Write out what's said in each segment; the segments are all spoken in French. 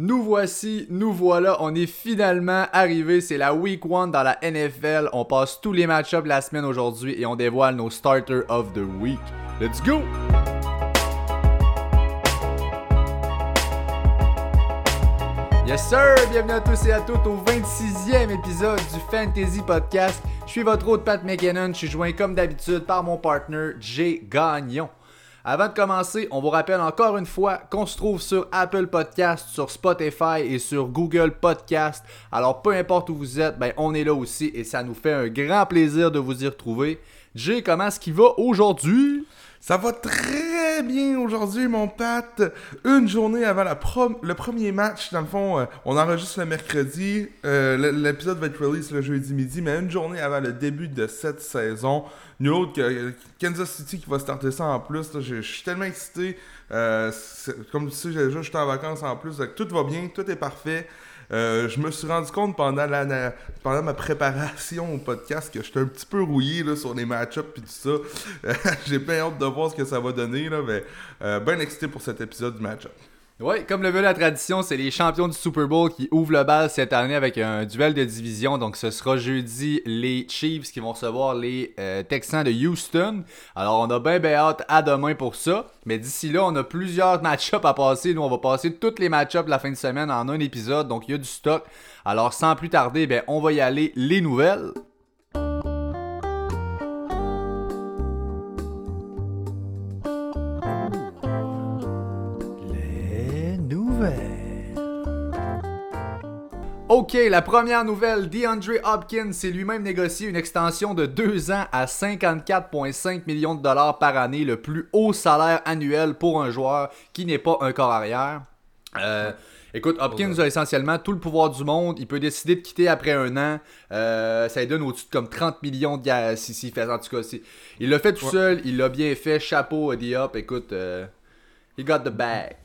Nous voici, nous voilà, on est finalement arrivé, c'est la week 1 dans la NFL, on passe tous les match-ups la semaine aujourd'hui et on dévoile nos starters of the week. Let's go! Yes sir, bienvenue à tous et à toutes au 26e épisode du Fantasy Podcast. Je suis votre hôte Pat McKinnon, je suis joint comme d'habitude par mon partner Jay Gagnon. Avant de commencer, on vous rappelle encore une fois qu'on se trouve sur Apple Podcast, sur Spotify et sur Google Podcast. Alors peu importe où vous êtes, ben on est là aussi et ça nous fait un grand plaisir de vous y retrouver. Jay, comment est-ce qu'il va aujourd'hui? Ça va très bien aujourd'hui, mon Pat. Une journée avant la le premier match, dans le fond, euh, on enregistre le mercredi. Euh, l'épisode va être release le jeudi midi, mais une journée avant le début de cette saison. Nul autre que Kansas City qui va starter ça en plus. Je suis tellement excité. Euh, comme tu sais, déjà, je suis en vacances en plus. tout va bien, tout est parfait. Euh, je me suis rendu compte pendant, la, pendant ma préparation au podcast que j'étais un petit peu rouillé là, sur les match-ups et tout ça. J'ai bien hâte de voir ce que ça va donner, là, mais euh, bien excité pour cet épisode du match-up. Oui, comme le veut la tradition, c'est les champions du Super Bowl qui ouvrent le bal cette année avec un duel de division. Donc, ce sera jeudi les Chiefs qui vont recevoir les euh, Texans de Houston. Alors, on a bien, bien hâte à demain pour ça. Mais d'ici là, on a plusieurs match-ups à passer. Nous, on va passer toutes les match-ups la fin de semaine en un épisode. Donc, il y a du stock. Alors, sans plus tarder, ben, on va y aller. Les nouvelles. Ok, la première nouvelle, DeAndre Hopkins s'est lui-même négocié une extension de 2 ans à 54,5 millions de dollars par année, le plus haut salaire annuel pour un joueur qui n'est pas un corps arrière. Euh, écoute, Hopkins a essentiellement tout le pouvoir du monde. Il peut décider de quitter après un an. Euh, ça lui donne au-dessus de comme 30 millions de si, si, fait. En tout cas, il l'a fait tout seul. Il l'a bien fait. Chapeau à Diop. Écoute, euh, he got the bag.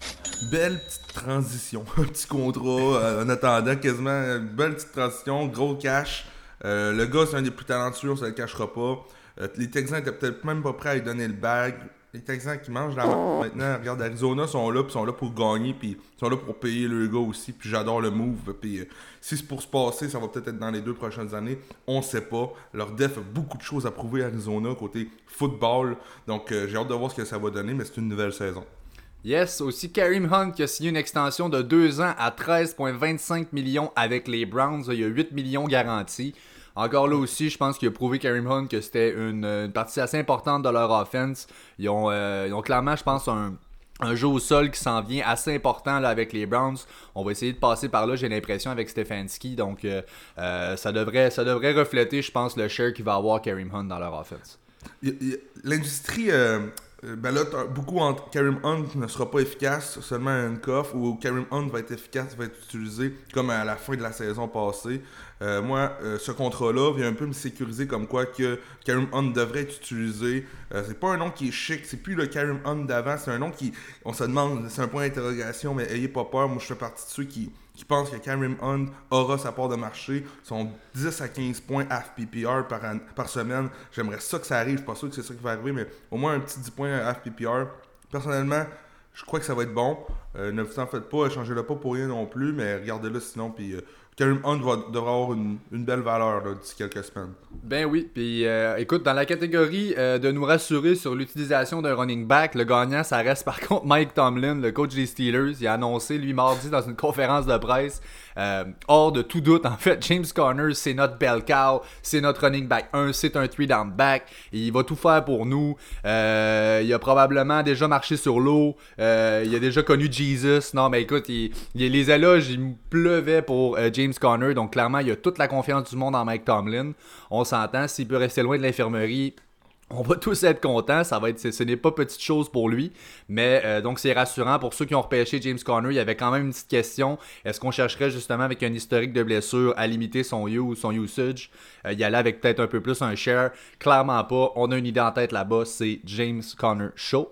Belle petite transition, un petit contrat euh, en attendant quasiment une belle petite transition, gros cash. Euh, le gars c'est un des plus talentueux, se le cachera pas. Euh, les Texans étaient peut-être même pas prêts à lui donner le bag. Les Texans qui mangent la maintenant, regarde Arizona sont là, puis sont là pour gagner, puis sont là pour payer le gars aussi, puis j'adore le move. Puis si c'est pour se passer, ça va peut-être être dans les deux prochaines années, on sait pas. Leur def a beaucoup de choses à prouver à Arizona côté football, donc j'ai hâte de voir ce que ça va donner, mais c'est une nouvelle saison. Yes, aussi Karim Hunt qui a signé une extension de 2 ans à 13,25 millions avec les Browns. Il y a 8 millions garantis. Encore là aussi, je pense qu'il a prouvé Karim Hunt que c'était une, partie assez importante de leur offense. Ils ont, euh, ils ont clairement, je pense, un, jeu au sol qui s'en vient assez important avec les Browns. On va essayer de passer par là, j'ai l'impression, avec Stefanski. Donc, euh, euh, ça, devrait, ça devrait refléter, je pense, le share qu'il va avoir Karim Hunt dans leur offense. L'industrie ben là, beaucoup entre Karim Hunt ne sera pas efficace, seulement un coffre, ou Karim Hunt va être efficace, va être utilisé comme à la fin de la saison passée. Euh, moi, euh, ce contrat-là vient un peu me sécuriser comme quoi que Karim Hunt devrait être utilisé. c'est pas un nom qui est chic, c'est plus le Karim Hunt d'avant, c'est un nom qui, on se demande, c'est un point d'interrogation, mais ayez pas peur, moi je fais partie de ceux qui qui pense que Karim Hunt aura sa part de marché. Son 10 à 15 points FPPR par, par semaine. J'aimerais ça que ça arrive. Je suis pas sûr que c'est ça qui va arriver, mais au moins un petit 10 points FPPR. Personnellement, je crois que ça va être bon. Euh, ne vous en faites pas, changez-le pas pour rien non plus, mais regardez-le sinon. Puis, euh, Karim Hunt va, devra avoir une, belle valeur d'ici quelques semaines. Ben oui, puis euh, écoute, dans la catégorie de nous rassurer sur l'utilisation d'un running back, le gagnant, ça reste par contre Mike Tomlin, le coach des Steelers. Il a annoncé, lui, mardi, dans une conférence de presse, euh, hors de tout doute, en fait, James Conner, c'est notre bell cow, c'est notre running back 1, c'est un 3 down back, il va tout faire pour nous. Euh, il a probablement déjà marché sur l'eau, euh, il a déjà connu Jesus. Non, mais écoute, les éloges, il pleuvaient pour James Conner, donc clairement, il a toute la confiance du monde en Mike Tomlin. On s'entend, s'il peut rester loin de l'infirmerie, on va tous être contents, ça va être, ce n'est pas petite chose pour lui, mais euh, donc c'est rassurant pour ceux qui ont repêché James Conner. Il y avait quand même une petite question est-ce qu'on chercherait justement avec un historique de blessure à limiter son use, son usage? Euh, y aller avec peut-être un peu plus un share Clairement pas. On a une idée en tête là-bas, c'est James Conner Show.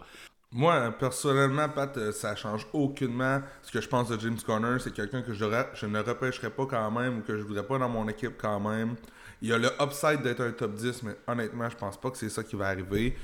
Moi, personnellement, Pat, euh, ça change aucunement ce que je pense de James Conner. C'est quelqu'un que je, je ne repêcherai pas quand même ou que je voudrais pas dans mon équipe quand même. Il y a le upside d'être un top 10, mais honnêtement, je pense pas que c'est ça qui va arriver.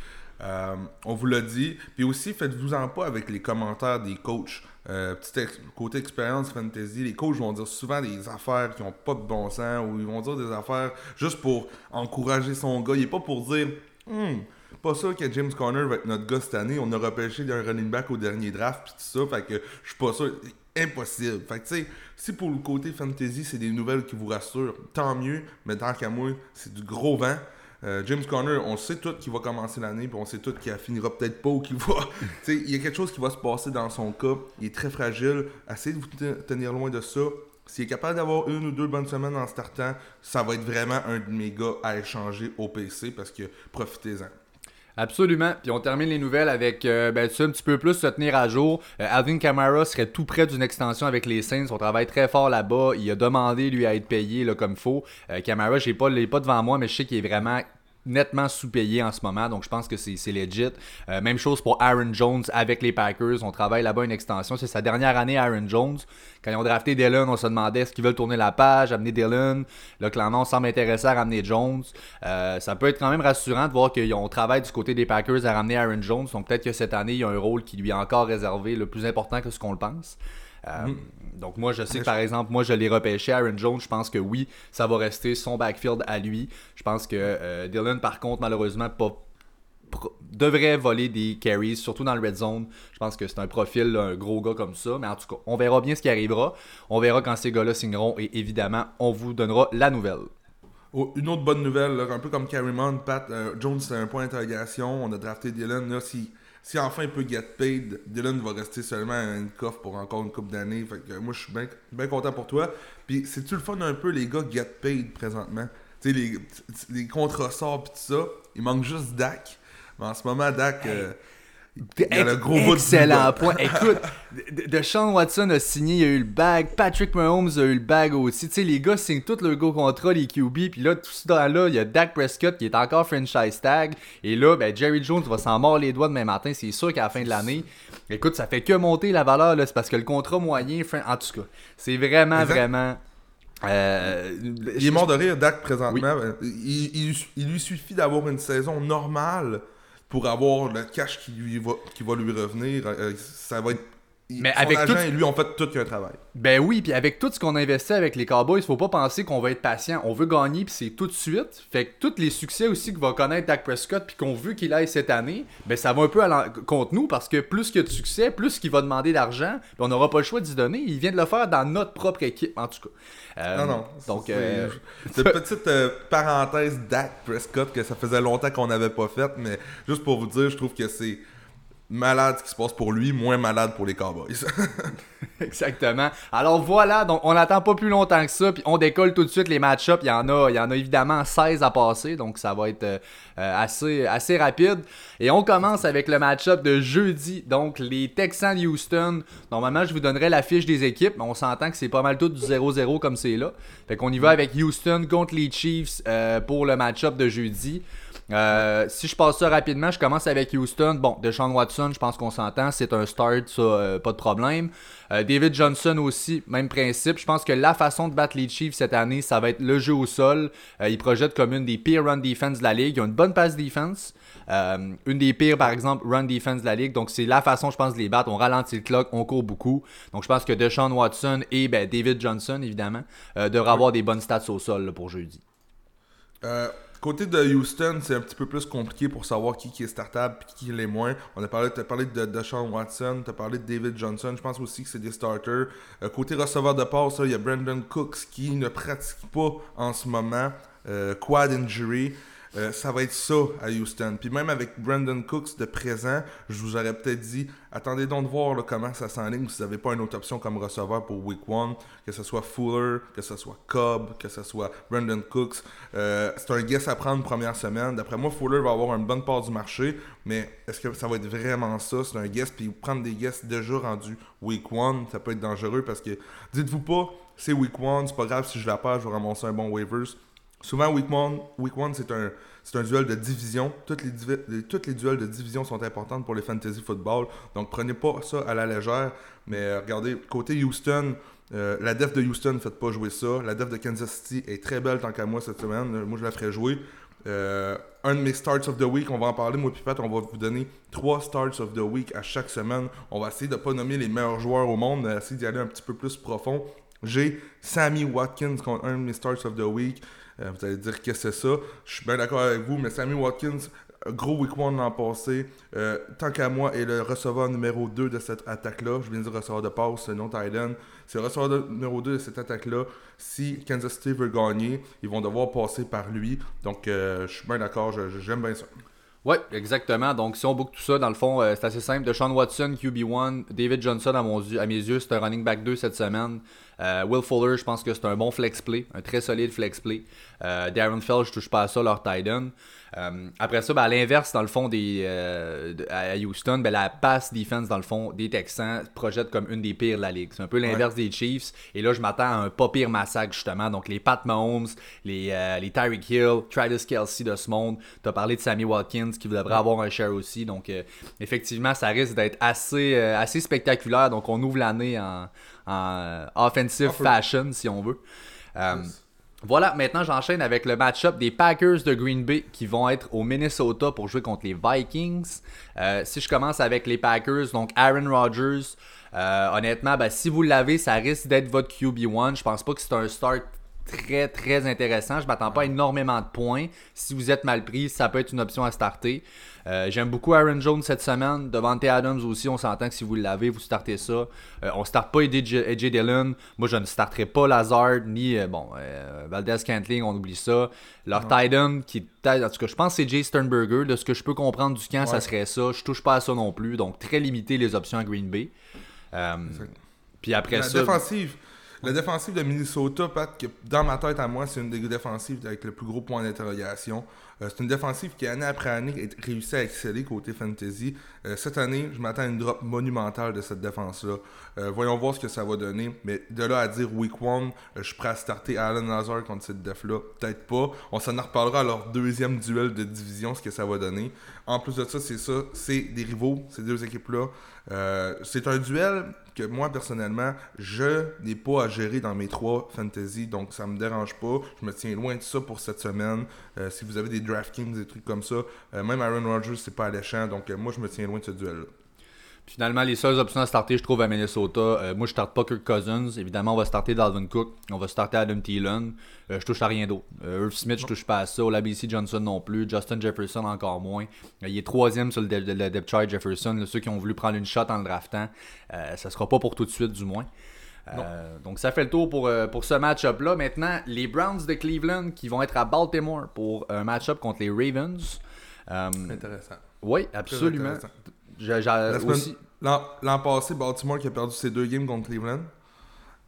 Euh, on vous l'a dit. Puis aussi, faites-vous-en pas avec les commentaires des coachs. Euh, petit côté expérience fantasy, les coachs vont dire souvent des affaires qui n'ont pas de bon sens ou ils vont dire des affaires juste pour encourager son gars. Il n'est pas pour dire hmm, pas sûr que James Conner va être notre gars cette année. On a repêché d'un running back au dernier draft puis tout ça. Fait que je suis pas sûr. Impossible. Fait que tu sais, si pour le côté fantasy, c'est des nouvelles qui vous rassurent, tant mieux. Mais tant qu'à moi, c'est du gros vent. Euh, James Conner, on sait tout qu'il va commencer l'année, puis on sait tout qu'il finira peut-être pas ou qu'il va. il y a quelque chose qui va se passer dans son cas. Il est très fragile. Essayez de vous tenir loin de ça. S'il est capable d'avoir une ou deux bonnes semaines en startant, ça va être vraiment un de mes gars à échanger au PC parce que profitez-en. Absolument. Puis on termine les nouvelles avec euh, ben, un petit peu plus se tenir à jour. Euh, Alvin Kamara serait tout près d'une extension avec les Saints. On travaille très fort là-bas. Il a demandé lui à être payé là, comme il faut. Euh, Kamara, je pas, pas devant moi, mais je sais qu'il est vraiment nettement sous-payé en ce moment, donc je pense que c'est legit. Euh, même chose pour Aaron Jones avec les Packers. On travaille là-bas une extension. C'est sa dernière année, Aaron Jones. Quand ils ont drafté Dylan, on se demandait est-ce qu'ils veulent tourner la page, amener Dylan. Là, clairement, on semble intéressé à ramener Jones. Euh, ça peut être quand même rassurant de voir qu'on travaille du côté des Packers à ramener Aaron Jones. Donc peut-être que cette année, il y a un rôle qui lui est encore réservé, le plus important que ce qu'on le pense. Euh, mhm. Donc moi, je sais que par exemple, moi, je l'ai repêché Aaron Jones. Je pense que oui, ça va rester son backfield à lui. Je pense que euh, Dylan, par contre, malheureusement, devrait voler des carries, surtout dans le red zone. Je pense que c'est un profil, un gros gars comme ça. Mais en tout cas, on verra bien ce qui arrivera. On verra quand ces gars-là signeront et évidemment, on vous donnera la nouvelle. Oh, une autre bonne nouvelle, un peu comme Carrymon, Pat euh, Jones, c'est un point d'interrogation. On a drafté Dylan. Là, si si enfin il peut get paid, Dylan va rester seulement à une coffre pour encore une coupe d'années. Fait que moi, je suis bien content pour toi. Puis, c'est-tu le fun un peu, les gars, get paid présentement? Tu sais, les, les contrats sortent pis tout ça. Il manque juste Dak. Mais en ce moment, Dak. Euh, Excellent point. Écoute, de Sean Watson a signé, il y a eu le bag. Patrick Mahomes a eu le bag aussi. Tu sais, les gars signent tout leur go contrat, les QB. Puis là, tout ça là, il y a Dak Prescott qui est encore franchise tag. Et là, ben, Jerry Jones va s'en mordre les doigts demain matin. C'est sûr qu'à la fin de l'année, écoute, ça fait que monter la valeur. C'est parce que le contrat moyen, en tout cas, c'est vraiment, vraiment. Euh, il est mort de rire, Dak, présentement. il, lui suffit d'avoir une saison normale pour avoir le cash qui, lui va, qui va lui revenir. Euh, ça va être mais Son avec tout... et lui ont fait tout un travail. Ben oui, puis avec tout ce qu'on a investi avec les Cowboys, faut pas penser qu'on va être patient. On veut gagner, puis c'est tout de suite. Fait que tous les succès aussi que va connaître Dak Prescott, puis qu'on veut qu'il aille cette année, ben ça va un peu contre nous, parce que plus qu'il y a de succès, plus qu'il va demander d'argent, on n'aura pas le choix d'y donner. Il vient de le faire dans notre propre équipe, en tout cas. Euh, non, non. Donc, c'est euh... une petite euh, parenthèse Dak Prescott que ça faisait longtemps qu'on n'avait pas faite, mais juste pour vous dire, je trouve que c'est malade ce qui se passe pour lui, moins malade pour les Cowboys. Exactement. Alors voilà, donc on n'attend pas plus longtemps que ça, puis on décolle tout de suite les match-ups. Il y en a, évidemment 16 à passer, donc ça va être euh, assez, assez rapide. Et on commence avec le match-up de jeudi, donc les Texans de Houston. Normalement, je vous donnerai la fiche des équipes, mais on s'entend que c'est pas mal tout du 0-0 comme c'est là. Fait qu'on y va avec Houston contre les Chiefs euh, pour le match-up de jeudi. Euh, si je passe ça rapidement, je commence avec Houston. Bon, Deshaun Watson, je pense qu'on s'entend, c'est un start, ça, euh, pas de problème. Euh, David Johnson aussi, même principe. Je pense que la façon de battre les Chiefs cette année, ça va être le jeu au sol. ils projettent comme une des pires run defense de la ligue. Ils ont une bonne pass defense. une des pires, par exemple, run defense de la ligue. Donc, c'est la façon, je pense, de les battre. On ralentit le clock, on court beaucoup. Donc, je pense que Deshaun Watson et ben, David Johnson, évidemment, devraient avoir des bonnes stats au sol pour jeudi. Euh, Côté de Houston, c'est un petit peu plus compliqué pour savoir qui, est startable et qui l'est moins. On a parlé, as parlé de, de Sean Watson, tu parlé de David Johnson. Je pense aussi que c'est des starters. Euh, côté receveur de passe, il y a Brandon Cooks qui ne pratique pas en ce moment. Euh, quad injury. Euh, ça va être ça à Houston. Puis même avec Brandon Cooks de présent, je vous aurais peut-être dit attendez donc de voir comment ça s'enligne si vous n'avez pas une autre option comme receveur pour Week 1, que ce soit Fuller, que ce soit Cobb, que ce soit Brandon Cooks. Euh, c'est un guess à prendre première semaine. D'après moi, Fuller va avoir une bonne part du marché, mais est-ce que ça va être vraiment ça? C'est un guess, puis prendre des guesses déjà rendus Week 1, ça peut être dangereux parce que dites-vous pas, c'est Week 1, c'est pas grave si je la perds, je vais ramasser un bon waivers. Souvent, Week 1, week c'est un, un duel de division. Toutes les, toutes les duels de division sont importantes pour les fantasy football. Donc, prenez pas ça à la légère. Mais euh, regardez, côté Houston, euh, la def de Houston ne faites pas jouer ça. La def de Kansas City est très belle tant qu'à moi cette semaine. Moi, je la ferai jouer. Euh, un de mes starts of the week, on va en parler, moi et Pat, on va vous donner trois starts of the week à chaque semaine. On va essayer de pas nommer les meilleurs joueurs au monde, mais essayer d'y aller un petit peu plus profond. J'ai Sammy Watkins contre un de mes starts of the week. Euh, vous allez dire que c'est ça. Je suis bien d'accord avec vous, mais Sammy Watkins, gros week one l'an passé. Euh, tant qu'à moi, est le receveur numéro 2 de cette attaque-là. Je viens de dire receveur de passe, non Titan. C'est le receveur numéro 2 de cette attaque-là. Si Kansas City veut gagner, ils vont devoir passer par lui. Donc, euh, je suis bien d'accord, j'aime bien ça. Oui, exactement. Donc, si on boucle tout ça, dans le fond, c'est assez simple. De Sean Watson, QB1, David Johnson, à, à mes yeux, c'est un running back 2 cette semaine. Euh, Will Fuller, je pense que c'est un bon flex play, un très solide flex play. Euh, Darren Fell, je touche pas à ça, leur tight end. Euh, après ça, ben, à l'inverse, dans le fond, des, à Houston, ben, la pass defense, dans le fond, des Texans projette comme une des pires de la ligue. C'est un peu l'inverse des Chiefs. Et là, je m'attends à un pas pire massacre, justement. Donc, les Pat Mahomes, les, les Tyreek Hill, Travis Kelsey de ce monde. Tu as parlé de Sammy Watkins qui devrait avoir un share aussi. Donc, effectivement, ça risque d'être assez, assez spectaculaire. Donc, on ouvre l'année en en euh, offensive fashion, si on veut. Euh, voilà, maintenant j'enchaîne avec le match-up des Packers de Green Bay qui vont être au Minnesota pour jouer contre les Vikings. Euh, si je commence avec les Packers, donc Aaron Rodgers, honnêtement, ben, si vous l'avez, ça risque d'être votre QB1. Je pense pas que c'est un start très très intéressant. Je m'attends pas à énormément de points. Si vous êtes mal pris, ça peut être une option à starter. Euh, j'aime beaucoup Aaron Jones cette semaine. Devante Adams aussi, on s'entend que si vous l'avez, vous startez ça. Euh, on ne starte pas AJ, Dillon. Moi, je ne starterai pas Lazard ni euh, bon Valdez Cantling, on oublie ça. Leur tight end, qui en tout cas, je pense que c'est Jay Sternberger. De ce que je peux comprendre du camp, ça serait ça. Je touche pas à ça non plus. Donc, très limité les options à Green Bay. puis après La ça. Défensive. La défensive de Minnesota, Pat, que dans ma tête à moi, c'est une des défensives avec le plus gros point d'interrogation. Euh, c'est une défensive qui, année après année, a réussi à exceller côté fantasy. Euh, cette année, je m'attends à une drop monumentale de cette défense-là. Euh, voyons voir ce que ça va donner. Mais de là à dire week one, je suis prêt à starter Alan Lazar contre cette def-là. Peut-être pas. On s'en reparlera à leur deuxième duel de division, ce que ça va donner. En plus de ça, c'est ça. C'est des rivaux, ces deux équipes-là. c'est un duel que moi, personnellement, je n'ai pas à gérer dans mes trois fantasy, donc ça me dérange pas. Je me tiens loin de ça pour cette semaine. Euh, si vous avez des DraftKings, des trucs comme ça, euh, même Aaron Rodgers, c'est pas alléchant, donc euh, moi, je me tiens loin de ce duel-là. Finalement, les seules options à starter, je trouve, à Minnesota. Euh, moi, je starte pas Kirk Cousins. Évidemment, on va starter Dalvin Cook. On va starter Adam Thielen. Euh, je touche à rien d'autre. Euh, Irv Smith, je touche pas à ça. BC Johnson non plus. Justin Jefferson encore moins. il est troisième sur le, depth chart Jefferson. ceux qui ont voulu prendre une shot en le draftant, ça sera pas pour tout de suite, du moins. donc ça fait le tour pour, pour ce match-up-là. Maintenant, les Browns de Cleveland qui vont être à Baltimore pour un match-up contre les Ravens. intéressant. Oui, absolument. L'an passé, Baltimore qui a perdu ses deux games contre Cleveland.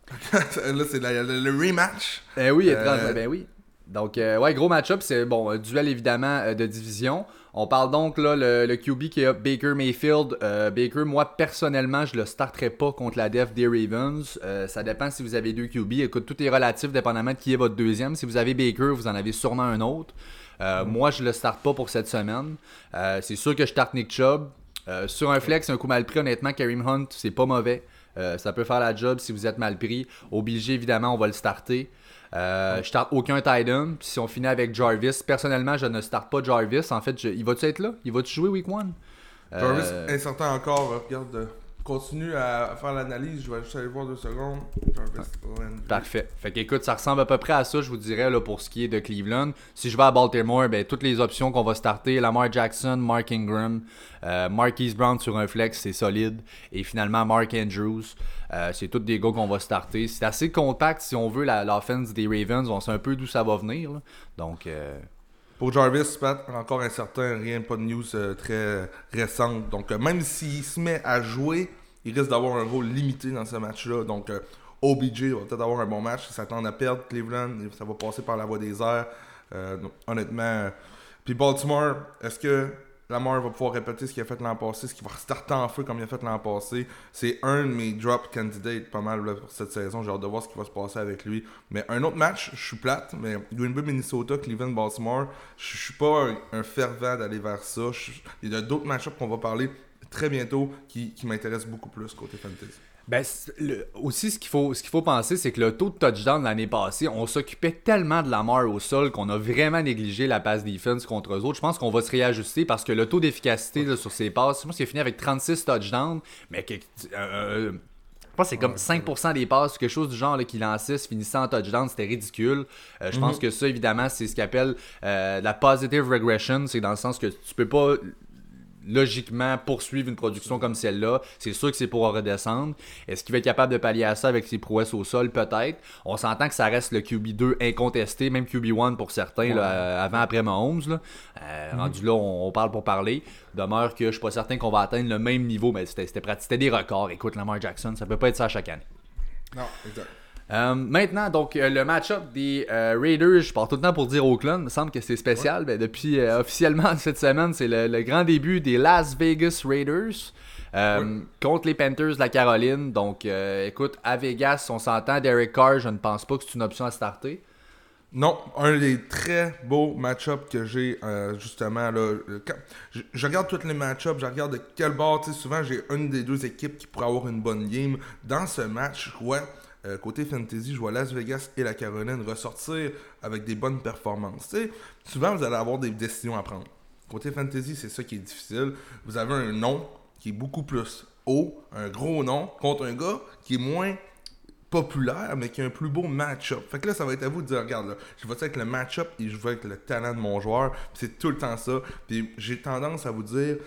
là, c'est le rematch. Ben oui, euh, ben oui. Donc, euh, ouais, gros match-up. C'est bon, duel évidemment euh, de division. On parle donc là le, QB qui est Baker Mayfield. Baker, moi personnellement, je le starterai pas contre la def des Ravens. ça dépend si vous avez deux QB. Écoute, tout est relatif dépendamment de qui est votre deuxième. Si vous avez Baker, vous en avez sûrement un autre. Moi, je le starte pas pour cette semaine. c'est sûr que je starte Nick Chubb. Euh, sur un flex, un coup mal pris, honnêtement, Kareem Hunt, c'est pas mauvais. Euh, ça peut faire la job si vous êtes mal pris. Obligé, évidemment, on va le starter. Euh, je starte aucun. Puis si on finit avec Jarvis, personnellement, je ne starte pas Jarvis. En fait, il va-tu être là? Il va-tu jouer week 1 Jarvis, incertain encore. Regarde, continue à faire l'analyse. Je vais juste aller voir deux secondes. Parfait. Fait qu'écoute, ça ressemble à peu près à ça, je vous dirais, là, pour ce qui est de Cleveland. Si je vais à Baltimore, ben, toutes les options qu'on va starter, Lamar Jackson, Mark Ingram, euh, Marquise Brown sur un flex, c'est solide. Et finalement, Mark Andrews, euh, c'est tous des gars qu'on va starter. C'est assez compact si on veut l'offense des Ravens. On sait un peu d'où ça va venir. Donc. Euh, pour Jarvis, Pat, encore incertain, rien, pas de news très récente. Donc, même s'il se met à jouer, il risque d'avoir un rôle limité dans ce match-là. Donc, euh, OBJ va peut-être avoir un bon match. Il s'attend à perdre Cleveland. Ça va passer par la voie des airs. Euh, honnêtement. Puis Baltimore, est-ce que Lamar va pouvoir répéter ce qu'il a fait l'an passé, ce qu'il va restarter en feu comme il a fait l'an passé. C'est un de mes drop candidates pas mal pour cette saison. J'ai hâte de voir ce qui va se passer avec lui. Mais un autre match, je suis plate, mais Green Bay, Minnesota, Cleveland, Baltimore, je suis pas un, fervent d'aller vers ça. il y a d'autres match-ups qu'on va parler très bientôt qui, qui m'intéresse beaucoup plus côté fantasy. Ben, aussi, ce qu'il faut, ce qu'il faut penser, c'est que le taux de touchdown l'année passée, on s'occupait tellement de la mort au sol qu'on a vraiment négligé la passe defense contre eux autres. Je pense qu'on va se réajuster parce que le taux d'efficacité sur ces passes, je pense qu'il a fini avec 36 touchdowns, mais que, euh, je pense que c'est comme 5% des passes, quelque chose du genre qui lançait, se finissant en touchdown, c'était ridicule. Euh, je pense mhm. que ça, évidemment, c'est ce qu'on appelle euh, la positive regression. C'est dans le sens que tu peux pas logiquement poursuivre une production comme celle-là. C'est sûr que c'est pour redescendre. Est-ce qu'il va être capable de pallier à ça avec ses prouesses au sol? Peut-être. On s'entend que ça reste le QB2 incontesté, même QB1 pour certains, avant, après Mahomes. Là. Euh, mhm. Rendu là, on, parle pour parler. Demeure que je suis pas certain qu'on va atteindre le même niveau, mais c'était des records. Écoute, Lamar Jackson, ça peut pas être ça chaque année. Non, exact. Euh, maintenant, donc, euh, le match-up des euh, Raiders, je pars tout le temps pour dire Oakland, il me semble que c'est spécial. Ben, depuis officiellement cette semaine, c'est le, grand début des Las Vegas Raiders contre les Panthers de la Caroline. Donc, écoute, à Vegas, on s'entend, Derek Carr, je ne pense pas que c'est une option à starter. Non, un des très beaux match-ups que j'ai, justement, là, je, regarde tous les match-ups, je regarde de quel bord, souvent j'ai une des deux équipes qui pourrait avoir une bonne game. Dans ce match, je vois euh, côté fantasy, je vois Las Vegas et la Caroline ressortir avec des bonnes performances. souvent, vous allez avoir des décisions à prendre. Côté fantasy, c'est ça qui est difficile. Vous avez un nom qui est beaucoup plus haut, un gros nom, contre un gars qui est moins populaire, mais qui a un plus beau match-up. Fait que là, ça va être à vous de dire, regarde, là, je vais avec le match-up et je vais avec le talent de mon joueur? C'est tout le temps ça. Puis j'ai tendance à vous dire,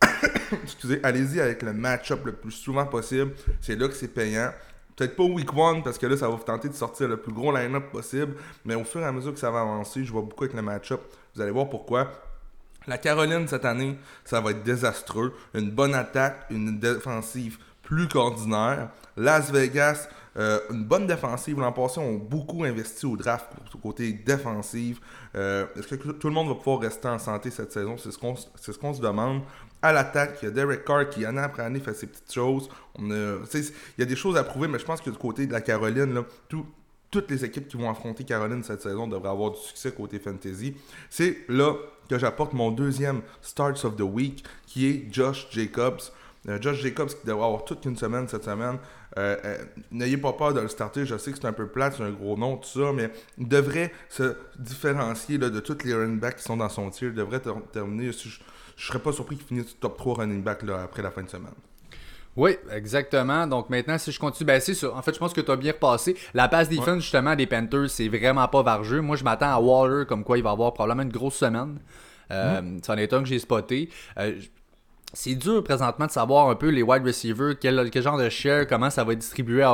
excusez, allez-y avec le match-up le plus souvent possible. C'est là que c'est payant. Peut-être pas week one parce que là, ça va vous tenter de sortir le plus gros line-up possible. Mais au fur et à mesure que ça va avancer, je vois beaucoup avec le match-up. Vous allez voir pourquoi. La Caroline, cette année, ça va être désastreux. Une bonne attaque, une défensive plus qu'ordinaire. Las Vegas, euh, une bonne défensive. L'an passé, on a beaucoup investi au draft pour côté défensif. Euh, est-ce que tout le monde va pouvoir rester en santé cette saison? C'est ce qu'on ce qu'on se demande à l'attaque. Il y a Derek Carr qui, année après année, fait ses petites choses. On il y a des choses à prouver, mais je pense que du côté de la Caroline, toutes les équipes qui vont affronter Caroline cette saison devraient avoir du succès côté fantasy. C'est là que j'apporte mon deuxième Starts of the Week, qui est Josh Jacobs. Euh, Josh Jacobs qui devrait avoir toute une semaine cette semaine. Euh, euh, n'ayez pas peur de le starter. Je sais que c'est un peu plat, c'est un gros nom, tout ça, mais il devrait se différencier de tous les running backs qui sont dans son tir. Il devrait terminer serais pas surpris qu'il finisse top 3 running back là, après la fin de semaine. Oui, exactement. Donc maintenant, si je continue, ben c'est. En fait, je pense que tu as bien repassé. La passe defense, justement, des Panthers, c'est vraiment pas vargeux. Moi, je m'attends à Waller, comme quoi il va avoir probablement une grosse semaine. Euh, mm. C'en est un que j'ai spoté. Euh, c'est dur présentement de savoir un peu les wide receivers, quel, genre de share, comment ça va être distribué à,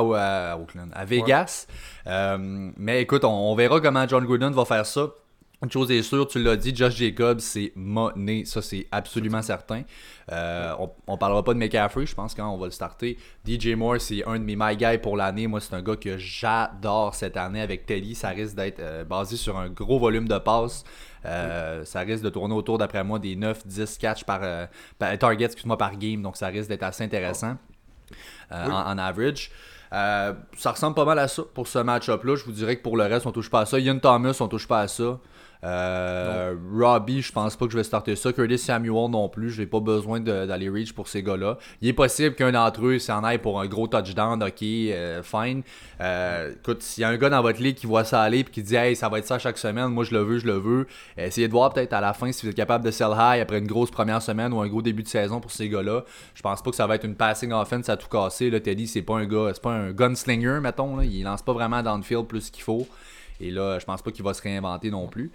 à, Vegas. Euh, mais écoute, on, verra comment John Gruden va faire ça. Une chose est sûre, tu l'as dit, Josh Jacobs, c'est monnaie, ça c'est absolument certain. Euh, on, parlera pas de McCaffrey, je pense quand on va le starter. DJ Moore, c'est un de mes my guys pour l'année. Moi, c'est un gars que j'adore cette année avec Telly. Ça risque d'être euh, basé sur un gros volume de passes. Euh, ça risque de tourner autour, d'après moi, des 9-10 catch par, target, excuse-moi, par game. Donc ça risque d'être assez intéressant en, average. ça ressemble pas mal à ça pour ce match-up-là. Je vous dirais que pour le reste, on touche pas à ça. Ian Thomas, on touche pas à ça. Euh, Robbie, je pense pas que je vais starter ça. Curtis Samuel non plus. J'ai pas besoin d'aller reach pour ces gars-là. Il est possible qu'un d'entre eux s'en aille pour un gros touchdown. Ok, euh, fine. Euh, écoute, s'il y a un gars dans votre ligue qui voit ça aller et qui dit Hey, ça va être ça chaque semaine, moi je le veux, je le veux. Essayez de voir peut-être à la fin si vous êtes capable de sell high après une grosse première semaine ou un gros début de saison pour ces gars-là. Je pense pas que ça va être une passing offense à tout casser. Là, Teddy, c'est pas un gars, c'est pas un gunslinger, mettons. Il lance pas vraiment downfield plus qu'il faut. Et là, je pense pas qu'il va se réinventer non plus.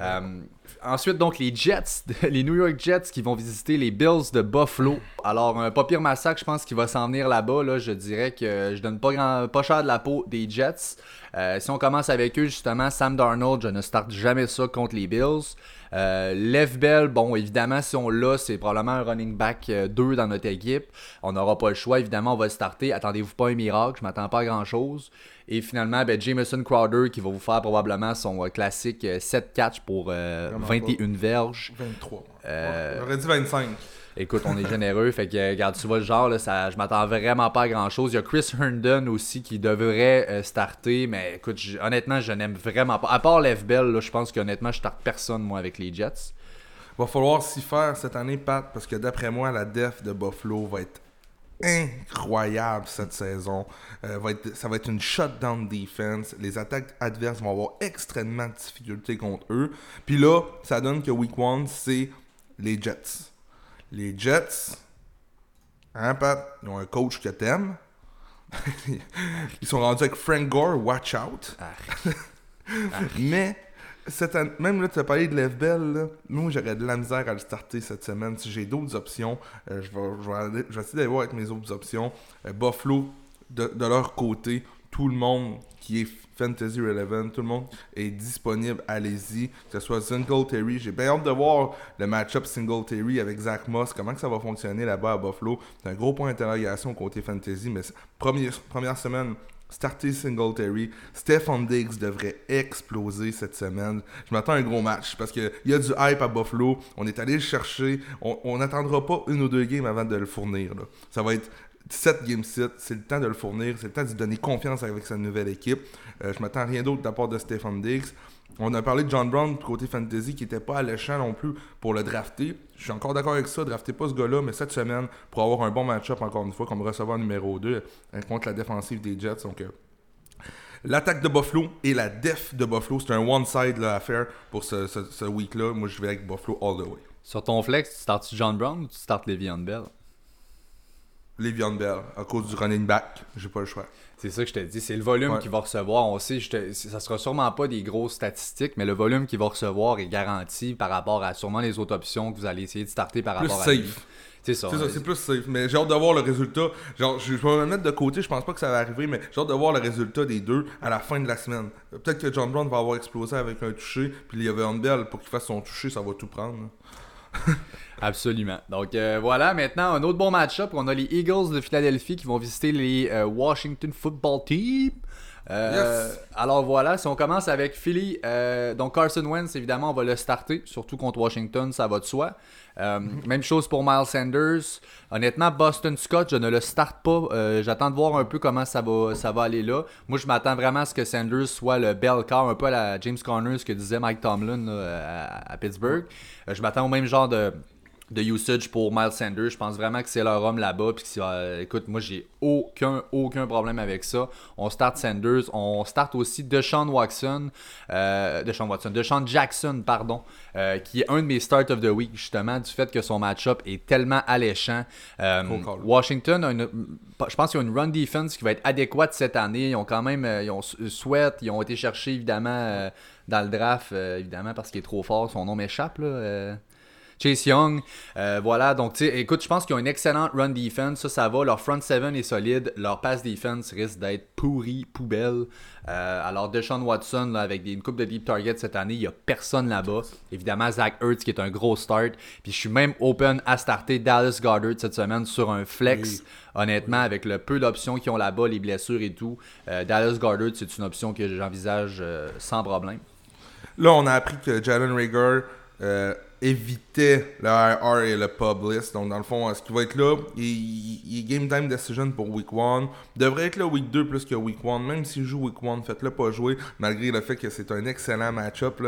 Euh, ensuite, donc, les Jets, les New York Jets qui vont visiter les Bills de Buffalo. Alors, un pas pire massacre, je pense qu'il va s'en venir là-bas. Là, je dirais que je donne pas, grand, pas cher de la peau des Jets. Euh, si on commence avec eux, justement, Sam Darnold, je ne starte jamais ça contre les Bills. Euh, Lev Bell, bon, évidemment, si on l'a, c'est probablement un running back 2 euh, dans notre équipe. On n'aura pas le choix, évidemment, on va le starter. Attendez-vous pas un miracle, je m'attends pas à grand-chose. Et finalement, ben, Jameson Crowder qui va vous faire probablement son classique 7 catch pour 21 verges. 23. J'aurais dit 25. Écoute, on est généreux. fait que, regarde, tu vois le genre, là, ça, je m'attends vraiment pas à grand chose. Il y a Chris Herndon aussi qui devrait euh, starter, mais écoute, honnêtement, je n'aime vraiment pas. À part Lev Bell, je pense qu'honnêtement, je starte personne, moi, avec les Jets. Va falloir s'y faire cette année, Pat, parce que d'après moi, la def de Buffalo va être incroyable cette saison. Euh, va être, ça va être une shutdown defense. Les attaques adverses vont avoir extrêmement de difficultés contre eux. Puis là, ça donne que Week 1, c'est les Jets. Les Jets, hein, Pat? Ils ont un coach que t'aimes. Ils sont rendus avec Frank Gore, watch out. Mais cette année- même là, tu as parlé de Lev Bell, là. moi j'aurais de la misère à le starter cette semaine. Si j'ai d'autres options, euh, je, vais, je, vais aller- je vais essayer d'aller voir avec mes autres options. Euh, Buffalo, de, de leur côté, tout le monde qui est Fantasy Relevant, tout le monde est disponible, allez-y. Que ce soit Singletary, j'ai bien hâte de voir le match-up Singletary avec Zach Moss, comment que ça va fonctionner là-bas à Buffalo. C'est un gros point d'interrogation côté Fantasy, mais première, première semaine, Starter Singletary. Stephon Diggs devrait exploser cette semaine. Je m'attends à un gros match parce qu'il y a du hype à Buffalo. On est allé le chercher. On n'attendra pas une ou deux games avant de le fournir. Ça va être 7 game. C'est le temps de le fournir. C'est le temps de donner confiance avec sa nouvelle équipe. Euh, je m'attends à rien d'autre de la part de Stephon Diggs. On a parlé de John Brown côté fantasy qui n'était pas alléchant non plus pour le drafter. Je suis encore d'accord avec ça. Draftez pas ce gars-là, mais cette semaine, pour avoir un bon match-up encore une fois, comme receveur numéro 2 euh, contre la défensive des Jets. Donc, euh, L'attaque de Buffalo et la def de Buffalo, c'est un one-side à faire pour ce week-là. Moi, je vais avec Buffalo all the way. Sur ton flex, tu startes John Brown ou tu startes Le'Veon Bell? Le'Veon Bell, à cause du running back, j'ai pas le choix. C'est ça que je te dis, c'est le volume Ouais. qu'il va recevoir. On sait, je te- ça sera sûrement pas des grosses statistiques, mais le volume qu'il va recevoir est garanti par rapport à sûrement les autres options que vous allez essayer de starter par Plus rapport à safe. lui. C'est ça. C'est ça, c'est plus safe. Mais j'ai hâte de voir le résultat. Genre, je, vais me mettre de côté, je pense pas que ça va arriver, mais j'ai hâte de voir le résultat des deux à la fin de la semaine. Peut-être que John Brown va avoir explosé avec un toucher, puis Le'Veon Bell, pour qu'il fasse son toucher, ça va tout prendre. Absolument. Donc euh, voilà, maintenant un autre bon match-up. On a les Eagles de Philadelphie qui vont visiter les euh, Washington Football Team. Euh, Yes. Alors voilà, si on commence avec Philly, euh, donc Carson Wentz, évidemment, on va le starter, surtout contre Washington, ça va de soi. Euh, Même chose pour Miles Sanders. Honnêtement, Boston Scott, je ne le starte pas. J'attends de voir un peu comment ça va, ça va aller là. Moi, je m'attends vraiment à ce que Sanders soit le bel car, un peu à la James Conner, ce que disait Mike Tomlin là, à, à Pittsburgh. Je m'attends au même genre de, de usage pour Miles Sanders. Je pense vraiment que c'est leur homme là-bas. Puis euh, écoute, moi, j'ai aucun, aucun problème avec ça. On start Sanders. On start aussi Deshaun Watson. Euh, Deshaun Watson. Deshaun Jackson, pardon. euh, qui est un de mes start of the week, justement, du fait que son match-up est tellement alléchant. Euh. Washington a une. Je pense qu'ils ont une run defense qui va être adéquate cette année. Ils ont quand même. Ils ont Sweat. Ils ont été chercher, évidemment, dans le draft, évidemment, parce qu'il est trop fort. Son nom m'échappe, là. Chase Young, euh, voilà, donc écoute, je pense qu'ils ont une excellente run defense, ça, ça va, leur front seven est solide, leur pass defense risque d'être pourri, poubelle. Euh, alors, Deshaun Watson, là, avec des, une coupe de deep target cette année, il n'y a personne là-bas. Évidemment, Zach Ertz qui est un gros start, puis je suis même open à starter Dallas Goddard cette semaine sur un flex. Oui. Honnêtement, avec le peu d'options qu'ils ont là-bas, les blessures et tout, euh, Dallas Goddard, c'est une option que j'envisage sans problème. Là, on a appris que Jalen Rager évitait le IR et le pub list. Donc, dans le fond, est-ce qu'il va être là? Il, est game time decision pour week 1. Devrait être là week 2 plus que week 1. Même s'il joue week 1, faites-le pas jouer, malgré le fait que c'est un excellent match-up.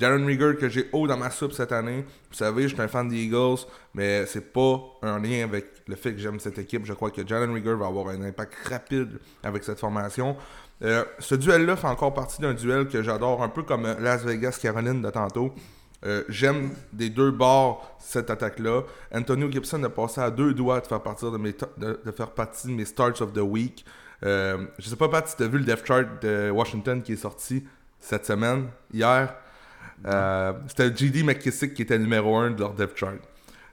Jalen Rager, que j'ai haut dans ma soupe cette année. Vous savez, je suis un fan des Eagles, mais c'est pas un lien avec le fait que j'aime cette équipe. Je crois que Jalen Rager va avoir un impact rapide avec cette formation. Euh, ce duel-là fait encore partie d'un duel que j'adore, un peu comme Las Vegas-Caroline de tantôt. Euh, J'aime des deux bords cette attaque-là. Antonio Gibson a passé à deux doigts de faire, partir de, mes de faire partie de mes starts of the week. Euh, je sais pas, Pat, si tu as vu le depth chart de Washington qui est sorti cette semaine, hier. Euh, C'était JD McKissick qui était numéro 1 de leur depth chart.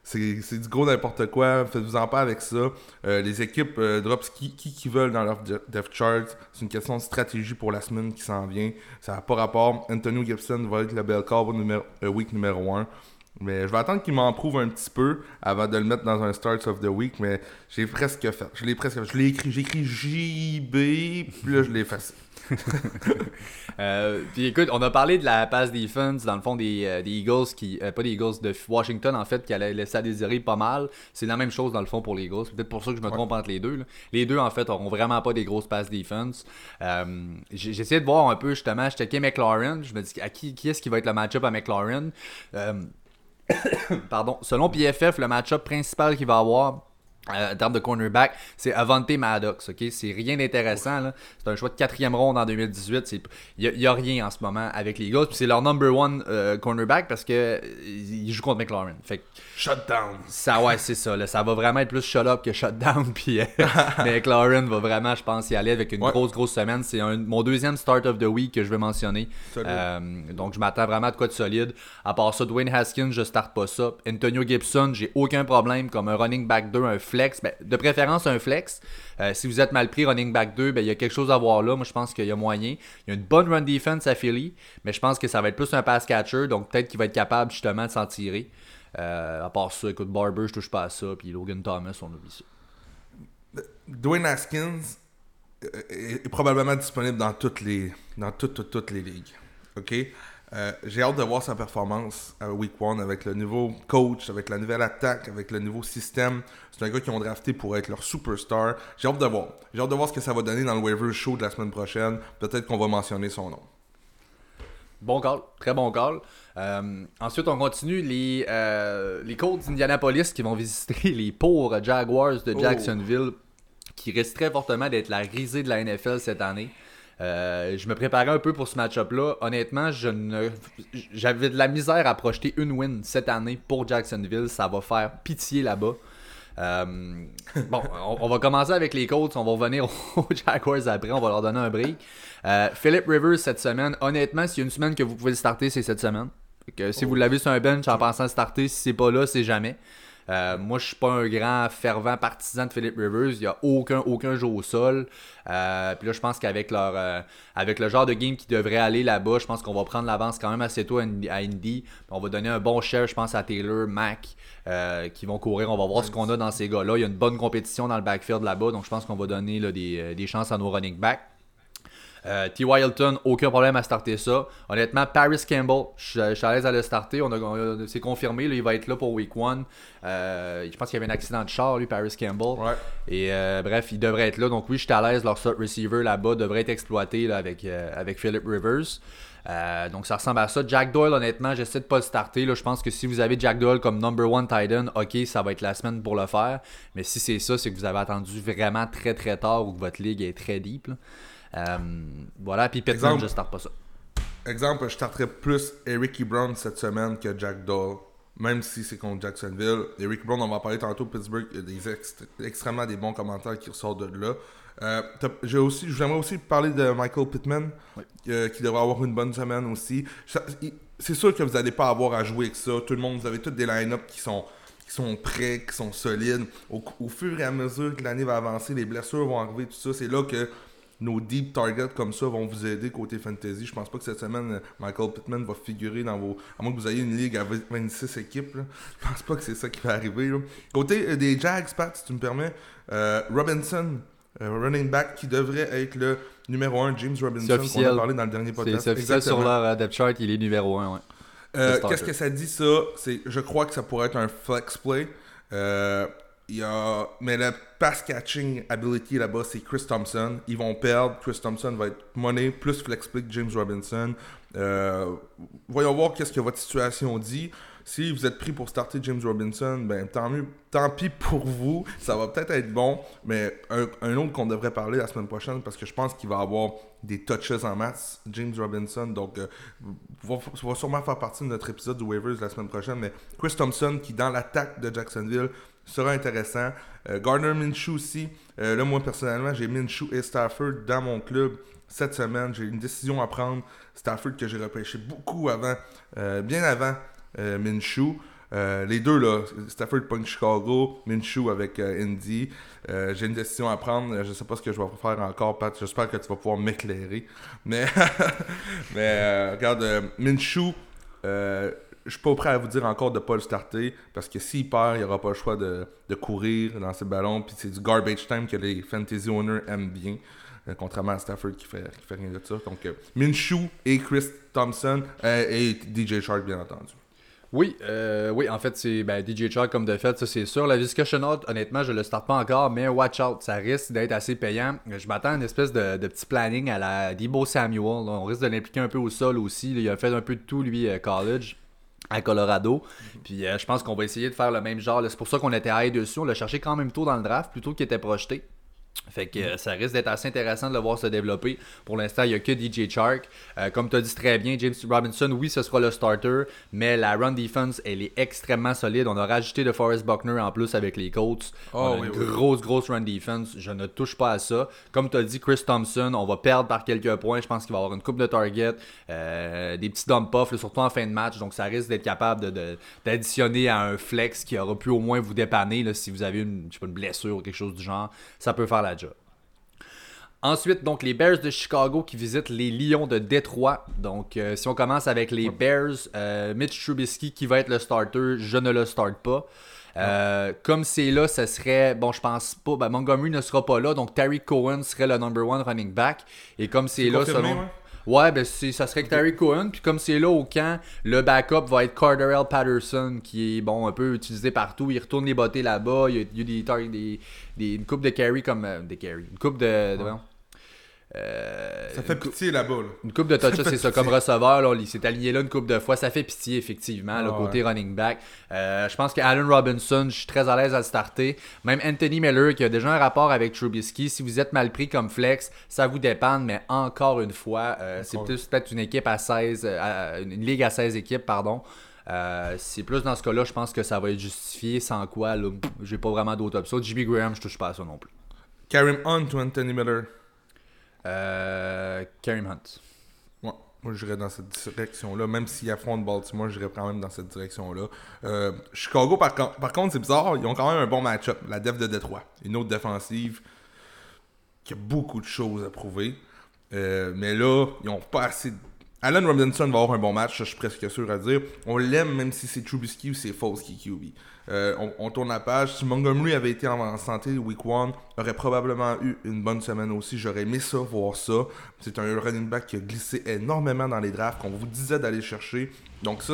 C'est du gros n'importe quoi. Faites-vous en pas avec ça. Euh, les équipes euh, drops qui, qui, veulent dans leur de- depth chart. C'est une question de stratégie pour la semaine qui s'en vient. Ça n'a pas rapport. Antonio Gibson va être le bel corps numéro, euh, week numéro 1. Mais je vais attendre qu'il m'en prouve un petit peu avant de le mettre dans un start of the week. Mais j'ai presque fait. Je l'ai presque fait. Je l'ai écrit. J'ai écrit JB. Puis là, je l'ai effacé. Euh, puis écoute, on a parlé de la pass defense, dans le fond, des, euh, des Eagles qui. euh, pas des Eagles, de Washington, en fait, qui allait laisser à désirer pas mal. C'est la même chose, dans le fond, pour les Eagles. C'est peut-être pour ça que je me trompe entre les deux. là. Les deux, en fait, auront vraiment pas des grosses pass defense. Essayé de voir un peu, justement, je checkais McLaurin. Je me dis, à qui, qui est-ce qui va être le match-up à McLaurin? Pardon. Selon PFF, le match-up principal qu'il va avoir euh, en termes de cornerback, c'est Avante Maddox, ok? C'est rien d'intéressant, là. C'est un choix de quatrième ronde en 2018. Il n'y a, rien en ce moment avec les Eagles. Puis c'est leur number one euh, cornerback parce que euh, il joue contre McLaurin. Fait Shutdown. Ça, ouais, c'est ça. Là. Ça va vraiment être plus shut up que shutdown. Puis McLaurin va vraiment, je pense, y aller avec une grosse, grosse semaine. C'est mon deuxième start of the week que je vais mentionner. donc je m'attends vraiment à de quoi de solide. À part ça, Dwayne Haskins, je starte pas ça. Antonio Gibson, j'ai aucun problème comme un running back 2, un ben, de préférence un flex. Euh, si vous êtes mal pris running back 2, ben, il y a quelque chose à voir là. Moi, je pense qu'il y a moyen. Il y a une bonne run defense à Philly, mais je pense que ça va être plus un pass catcher, donc peut-être qu'il va être capable justement de s'en tirer. Euh, à part ça, écoute, Barber, je touche pas à ça, puis Logan Thomas, on oublie ça. Dwayne Haskins euh, est probablement disponible dans toutes les, dans toutes, toutes les ligues. OK? Euh, j'ai hâte de voir sa performance à Week 1 avec le nouveau coach, avec la nouvelle attaque, avec le nouveau système. C'est un gars qui ont drafté pour être leur superstar. J'ai hâte de voir. J'ai hâte de voir ce que ça va donner dans le waiver show de la semaine prochaine. Peut-être qu'on va mentionner son nom. Bon call, très bon call. Euh, ensuite, on continue les, euh, les Colts d'Indianapolis qui vont visiter les pauvres Jaguars de oh. Jacksonville, qui risquent très fortement d'être la risée de la NFL cette année. Euh, je me préparais un peu pour ce match-up-là. Honnêtement, je ne... j'avais de la misère à projeter une win cette année pour Jacksonville. Ça va faire pitié là-bas. Euh, bon, on, va commencer avec les Colts. On va revenir aux Jaguars après. On va leur donner un break. Euh, Philip Rivers cette semaine. Honnêtement, s'il y a une semaine que vous pouvez le starter, c'est cette semaine. Que si oh. vous l'avez sur un bench en pensant starter, si c'est pas là, c'est jamais. Euh, moi, je suis pas un grand fervent partisan de Philip Rivers. Il n'y a aucun, aucun jeu au sol. Euh, puis là, je pense qu'avec leur euh, avec le genre de game qui devrait aller là-bas, je pense qu'on va prendre l'avance quand même assez tôt à Indy. On va donner un bon share, je pense, à Taylor, Mac, qui vont courir. On va voir ce qu'on a dans ces gars-là. Il y a une bonne compétition dans le backfield là-bas. Donc, je pense qu'on va donner des, des chances à nos running backs. Euh, T. Wilton, aucun problème à starter ça. Honnêtement, Paris Campbell, je suis à l'aise à le starter. On c'est confirmé, il va être là pour Week 1. Euh, je pense qu'il y avait un accident de char, lui, Paris Campbell. Et euh, bref, il devrait être là. Donc oui, je suis à l'aise. Leur start receiver là-bas devrait être exploité avec, avec Philip Rivers. donc ça ressemble à ça. Jack Doyle, honnêtement, j'essaie de pas le starter. Là. Je pense que si vous avez Jack Doyle comme number one tight end, ok, ça va être la semaine pour le faire. Mais si c'est ça, c'est que vous avez attendu vraiment très très tard ou que votre ligue est très deep. Voilà, puis Pittman, je starte pas ça. Exemple, je starterais plus Eric Brown cette semaine que Jack Doll. Même si c'est contre Jacksonville. Eric Brown, on va en parler tantôt. Pittsburgh, il y a des extrêmement des bons commentaires qui ressortent de là. Euh, j'ai aussi, j'aimerais aussi parler de Michael Pittman, euh, qui devrait avoir une bonne semaine aussi. C'est sûr que vous n'allez pas avoir à jouer avec ça. Tout le monde, vous avez tous des line-up qui sont, qui sont prêts, qui sont solides. Au, au, fur et à mesure que l'année va avancer, les blessures vont arriver, tout ça. C'est là que nos deep targets comme ça vont vous aider côté fantasy. Je pense pas que cette semaine, Michael Pittman va figurer dans vos. À moins que vous ayez une ligue à 26 équipes. Là. Je pense pas que c'est ça qui va arriver. Côté euh, des Jags, Pat, si tu me permets, euh, Robinson, euh, running back qui devrait être le numéro 1, James Robinson, qu'on a parlé dans le dernier podcast. C'est officiel sur leur depth chart, il est numéro 1. Ouais. Qu'est-ce que ça dit ça? Je crois que ça pourrait être un flex play. Y a... Mais le pass catching ability là-bas, c'est Chris Thompson. Ils vont perdre. Chris Thompson va être money plus flex que James Robinson. Euh, voyons voir qu'est-ce que votre situation dit. Si vous êtes pris pour starter James Robinson, ben tant mieux, tant pis pour vous. Ça va peut-être être bon, mais un, autre qu'on devrait parler la semaine prochaine parce que je pense qu'il va avoir des touches en masse, James Robinson. Donc, euh, va, va, sûrement faire partie de notre épisode de Waivers la semaine prochaine. Mais Chris Thompson, qui dans l'attaque de Jacksonville, sera intéressant. Euh, Gardner Minshew aussi. Euh, là, moi, personnellement, j'ai Minshew et Stafford dans mon club cette semaine. J'ai une décision à prendre. Stafford que j'ai repêché beaucoup avant, euh, bien avant Minshew. les deux, là, Stafford Punk Chicago, Minshew avec Indy. j'ai une décision à prendre. Je sais pas ce que je vais faire encore, Pat. J'espère que tu vas pouvoir m'éclairer. Mais, mais regarde, Minshew, je suis pas prêt à vous dire encore de pas le starter parce que s'il perd, il n'y aura pas le choix de, courir dans ses ballons. Puis c'est du garbage time que les fantasy owners aiment bien. Euh, contrairement à Stafford qui fait, qui fait rien de ça. Donc, euh, Minshew et Chris Thompson euh, et DJ Shark, bien entendu. Oui, oui, en fait, c'est ben, DJ Shark comme de fait, ça c'est sûr. La discussion note, honnêtement, je le starte pas encore, mais watch out, ça risque d'être assez payant. Je m'attends à une espèce de, petit planning à la Debo Samuel. On risque de l'impliquer un peu au sol aussi. Il a fait un peu de tout, lui, college. À Colorado. Puis euh, je pense qu'on va essayer de faire le même genre. C'est pour ça qu'on était high dessus. On l'a cherché quand même tôt dans le draft, plutôt qu'il était projeté. Fait que euh, ça risque d'être assez intéressant de le voir se développer. Pour l'instant, il n'y a que DJ Shark. Euh, comme tu as dit très bien, James Robinson, oui, ce sera le starter, mais la run defense, elle est extrêmement solide. On a rajouté de Forrest Buckner en plus avec les Colts. Oh, on a oui, une oui. grosse, grosse run defense. Je ne touche pas à ça. Comme tu as dit, Chris Thompson, on va perdre par quelques points. Je pense qu'il va avoir une coupe de target, euh, des petits dump-offs, surtout en fin de match. Donc ça risque d'être capable de- de- d'additionner à un flex qui aura pu au moins vous dépanner là, si vous avez une, je sais pas, une blessure ou quelque chose du genre. Ça peut faire la job. Ensuite, donc les Bears de Chicago qui visitent les Lions de Détroit. Donc, euh, si on commence avec les Bears, euh, Mitch Trubisky qui va être le starter, je ne le starte pas. Euh, comme c'est là, ce serait, bon, je pense pas, ben, Montgomery ne sera pas là, donc Terry Cohen serait le number one running back. Et comme c'est là, confirmé, selon. ouais? Ouais, ben c'est, ça serait que Terry Cohen. Puis comme c'est là au camp, le backup va être Carterell Patterson, qui est bon un peu utilisé partout. Il retourne les botter là-bas. Il y a, il y a des, des, des- une coupe de carry comme euh, des carry, une coupe de. Euh, Ça fait pitié là-bas. Là. une coupe de touch, fait c'est ça. Comme receveur, là, il s'est aligné là une coupe de fois. Ça fait pitié, effectivement, le Ah, côté running back. Euh, je pense que Allen Robinson, je suis très à l'aise à le starter. Même Anthony Miller, qui a déjà un rapport avec Trubisky. Si vous êtes mal pris comme flex, ça vous dépend. Mais encore une fois, euh, c'est peut-être une équipe à 16, euh, une ligue à 16 équipes, pardon. Euh, c'est plus dans ce cas-là, je pense que ça va être justifié. Sans quoi, j'ai pas vraiment d'autres options. Jimmy Graham, je touche pas à ça non plus. Karim Hunt ou Anthony Miller? Euh, Kareem Hunt. Ouais, moi j'irais dans cette direction-là. Même s'ils affrontent Baltimore, j'irais quand même dans cette direction-là. Euh, Chicago, par, con- par contre, c'est bizarre, ils ont quand même un bon match-up. La def de Détroit. Une autre défensive qui a beaucoup de choses à prouver. Euh, mais là, ils ont pas assez. de- Allen Robinson va avoir un bon match, ça, je suis presque sûr à dire. On l'aime même si c'est Trubisky ou c'est Foles qui. Euh, on, tourne la page. Si Montgomery avait été en, santé week 1, aurait probablement eu une bonne semaine aussi. J'aurais aimé ça, voir ça. C'est un running back qui a glissé énormément dans les drafts, qu'on vous disait d'aller chercher. Donc ça,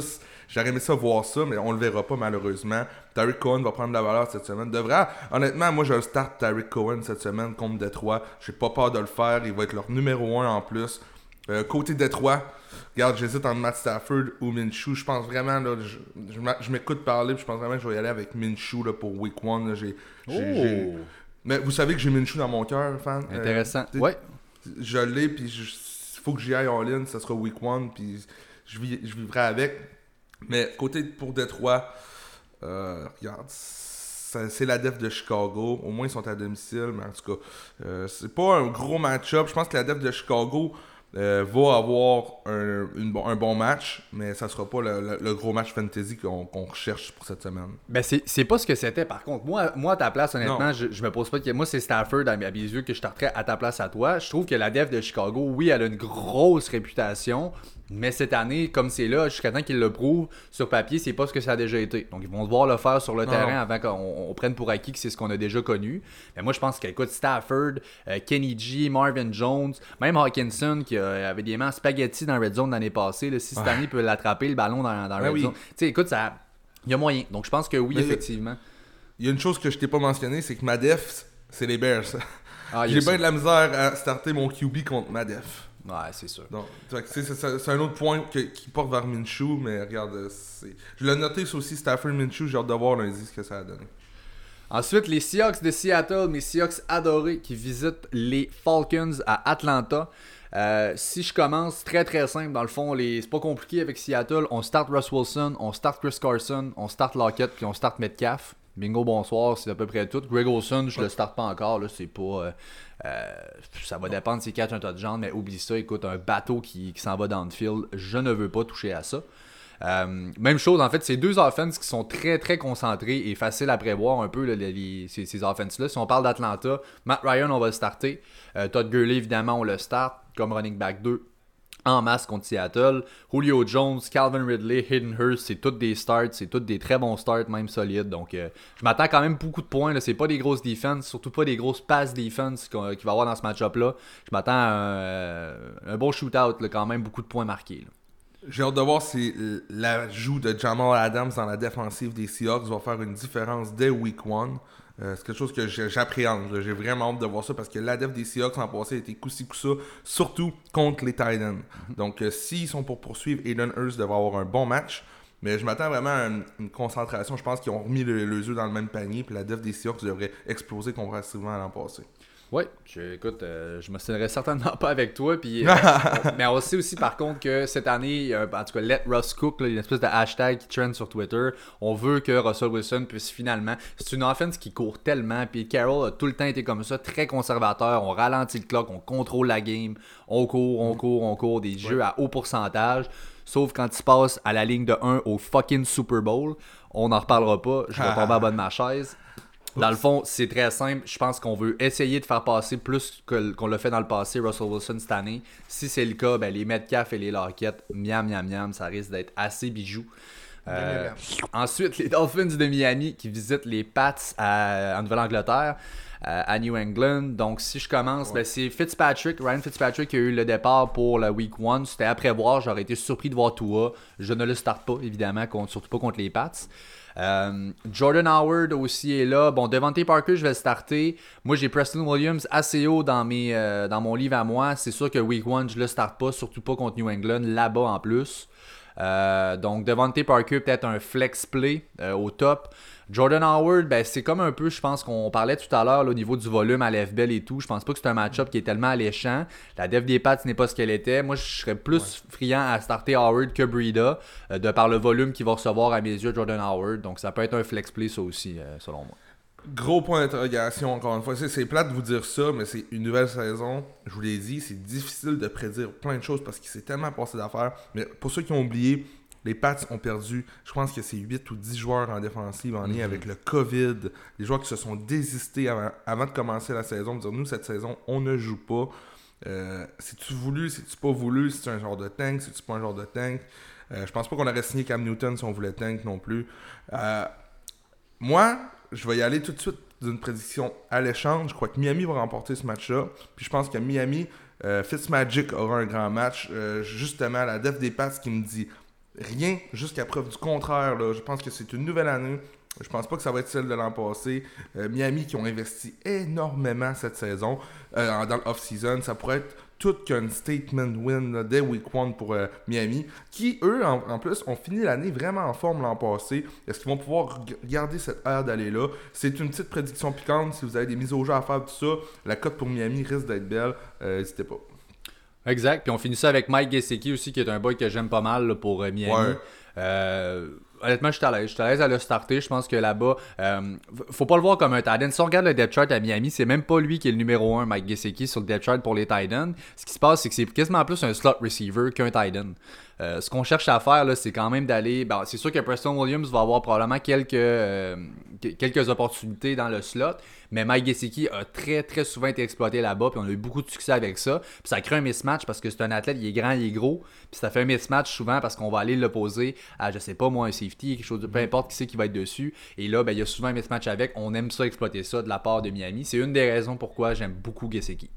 j'aurais aimé ça, voir ça, mais on le verra pas malheureusement. Tariq Cohen va prendre la valeur cette semaine. Devrait, honnêtement, moi je start Tariq Cohen cette semaine contre Détroit. J'ai pas peur de le faire. Il va être leur numéro 1 en plus. Euh, côté Détroit, regarde, j'hésite entre Matt Stafford ou Minshew. Je pense vraiment, là, je, je m'a- je m'écoute parler, puis je pense vraiment que je vais y aller avec Minshew là, pour Week 1. là. J'ai, j'ai- j'ai- Mais vous savez que j'ai Minshew dans mon cœur, fan. Euh, Intéressant. t'sais, ouais. Je l'ai, puis il faut que j'y aille en ligne. Ça sera Week 1, puis je, vis, je vivrai avec. Mais côté pour Détroit, euh, regarde, c'est la def de Chicago. Au moins, ils sont à domicile, mais en tout cas, euh, c'est pas un gros match-up. Je pense que la def de Chicago euh, va avoir un, une bon- un bon match, mais ça sera pas le, le- le gros match fantasy qu'on recherche pour cette semaine. Ben, c'est pas ce que c'était, par contre. Moi, moi à ta place, honnêtement, je, je me pose pas de que Moi, c'est Stafford, à mes, yeux, que je starterais à ta place à toi. Je trouve que la def de Chicago, oui, elle a une grosse réputation, mais cette année, comme c'est là, jusqu'à temps qu'ils le prouvent, sur papier, c'est pas ce que ça a déjà été. Donc, ils vont devoir le faire sur le Non. terrain avant qu'on on prenne pour acquis que c'est ce qu'on a déjà connu. Mais moi, je pense qu'écoute, Stafford, euh, Kenny G, Marvin Jones, même Hawkinson, qui euh, avait des mains spaghetti dans la red zone l'année passée, là, si cette année il peut l'attraper, le ballon dans, dans la Ouais, red oui. zone. Tu sais, écoute, ça. Il y a moyen. Donc, je pense que oui, Mais- effectivement. Il y a une chose que je t'ai pas mentionné, c'est que ma def, c'est les Bears. Ah, J'ai bien de la misère à starter mon QB contre ma def. Ouais, c'est sûr. Donc, c'est un autre point que- qui porte vers Minshew, mais regarde, je l'ai noté, ça aussi, Stafford Minshew, j'ai hâte de voir lundi ce que ça a donné. Ensuite, les Seahawks de Seattle, mes Seahawks adorés qui visitent les Falcons à Atlanta. Euh, si je commence, très très simple, dans le fond, les... c'est pas compliqué avec Seattle. On start Russ Wilson, on start Chris Carson, on start Lockett, puis on start Metcalf. Bingo, bonsoir, c'est à peu près tout. Greg Olson, je le starte pas encore, là, c'est pas. euh, euh, ça va dépendre s'il catch un tas de jambes, mais oublie ça, écoute, un bateau qui, qui s'en va dans le field, je ne veux pas toucher à ça. Euh, même chose, en fait, c'est deux offenses qui sont très très concentrées et faciles à prévoir un peu là, les- ces, ces offenses-là. Si on parle d'Atlanta, Matt Ryan, on va le starter. Euh, Todd Gurley, évidemment, on le start comme running back 2 en masse contre Seattle. Julio Jones, Calvin Ridley, Hayden Hurst, c'est toutes des starts, c'est toutes des très bons starts, même solides. Donc, euh, je m'attends quand même beaucoup de points. là. C'est pas des grosses defense, surtout pas des grosses pass defense qu'on- qu'il va y avoir dans ce match-up-là. Je m'attends euh, un bon shootout, là, quand même beaucoup de points marqués. J'ai hâte de voir si l'ajout de Jamal Adams dans la défensive des Seahawks va faire une différence dès Week 1. Euh, c'est quelque chose que j'appréhende. J'ai vraiment hâte de voir ça parce que la def des Seahawks en passé a été coup-ci coup-ça, surtout contre les Titans. Donc, euh, s'ils sont pour poursuivre, Aiden Hurst devrait avoir un bon match. Mais je m'attends vraiment à une, concentration. Je pense qu'ils ont remis le, le dans le même panier. Puis la def des Seahawks devrait exploser comparativement à l'an passé. Oui, écoute, euh, je me tiendrai certainement pas avec toi. Puis, euh, mais on sait aussi par contre que cette année, en tout cas, Let Russ Cook, il y a une espèce de hashtag qui trend sur Twitter. On veut que Russell Wilson puisse finalement. C'est une offense qui court tellement. Puis Carroll a tout le temps été comme ça, très conservateur. On ralentit le clock, on contrôle la game. On court, on court, on court. Des jeux à haut pourcentage. Sauf quand il se passe à la ligne de 1 au fucking Super Bowl. On n'en reparlera pas. Je vais tomber à bas de ma chaise. Dans le fond, c'est très simple. Je pense qu'on veut essayer de faire passer plus qu'on l'a fait dans le passé, Russell Wilson cette année. Si c'est le cas, ben, les Metcalf et les Lockett, miam, miam, miam, ça risque d'être assez bijou. Euh, ensuite, les Dolphins de Miami qui visitent les Pats en Nouvelle-Angleterre, à New England. Donc, si je commence, ben, c'est Fitzpatrick, Ryan Fitzpatrick qui a eu le départ pour la Week 1. C'était à prévoir. J'aurais été surpris de voir Tua. Je ne le starte pas, évidemment, surtout pas contre les Pats. Euh, Jordan Howard aussi est là. Bon, Devante Parker, je vais starter. Moi, j'ai Preston Williams assez haut dans, mes, euh, dans mon livre à moi. C'est sûr que Week 1, je le starte pas, surtout pas contre New England, là-bas en plus. Euh, donc, Devante Parker, peut-être un flex play au top. Jordan Howard, ben, c'est comme un peu, je pense qu'on parlait tout à l'heure au niveau du volume à l'FBL et tout. Je pense pas que c'est un match-up qui est tellement alléchant. La def des Pats n'est pas ce qu'elle était. Moi, je serais plus friand à starter Howard que Breda, euh, de par le volume qu'il va recevoir à mes yeux, Jordan Howard. Donc, ça peut être un flex play, ça aussi, euh, selon moi. Gros point d'interrogation, encore une fois. C'est plate de vous dire ça, mais c'est une nouvelle saison. Je vous l'ai dit, c'est difficile de prédire plein de choses parce qu'il s'est tellement passé d'affaires. Mais pour ceux qui ont oublié, les Pats ont perdu, je pense que c'est 8 ou 10 joueurs en défensive en lien mhm. avec le COVID. Les joueurs qui se sont désistés avant, de commencer la saison. Dire, nous, cette saison, on ne joue pas. Euh, tu voulu, si tu pas voulu, si tu un genre de tank, si tu pas un genre de tank. Euh, je pense pas qu'on aurait signé Cam Newton si on voulait tank non plus. Euh, moi, je vais y aller tout de suite d'une prédiction alléchante. Je crois que Miami va remporter ce match-là. Puis je pense que Miami, euh, Fitzmagic aura un grand match. justement, la def des Pats qui me dit rien jusqu'à preuve du contraire. Je pense que c'est une nouvelle année. Je pense pas que ça va être celle de l'an passé. Euh, Miami qui ont investi énormément cette saison euh, dans l'off-season. Ça pourrait être tout qu'un statement win dès week one pour euh, Miami, qui eux, en, plus, ont fini l'année vraiment en forme l'an passé. Est-ce qu'ils vont pouvoir garder cette ère d'aller là C'est une petite prédiction piquante. Si vous avez des mises au jeu à faire, tout ça, la cote pour Miami risque d'être belle. N'hésitez pas. Exact. Puis on finit ça avec Mike Gesicki aussi, qui est un boy que j'aime pas mal pour euh, Miami. Euh, honnêtement, je suis à l'aise. Je suis à l'aise à le starter. Je pense que là-bas, euh, faut pas le voir comme un tight end. Si on regarde le depth chart à Miami, c'est même pas lui qui est le numéro 1, Mike Gesicki, sur le depth chart pour les tight. Ce qui se passe, c'est que c'est quasiment plus un slot receiver qu'un tight end. Euh, ce qu'on cherche à faire, c'est quand même d'aller. Ben, c'est sûr que Preston Williams va avoir probablement quelques, euh, quelques opportunités dans le slot, mais Mike Gesicki a très très souvent été exploité là-bas, puis on a eu beaucoup de succès avec ça. Puis ça crée un mismatch parce que c'est un athlète, il est grand, il est gros, puis ça fait un mismatch souvent parce qu'on va aller l'opposer à, je sais pas moi, un safety, quelque chose de peu mm-hmm. importe qui c'est qui va être dessus. Et là, ben, il y a souvent un mismatch avec. On aime ça exploiter ça de la part de Miami. C'est une des raisons pourquoi j'aime beaucoup Gesicki.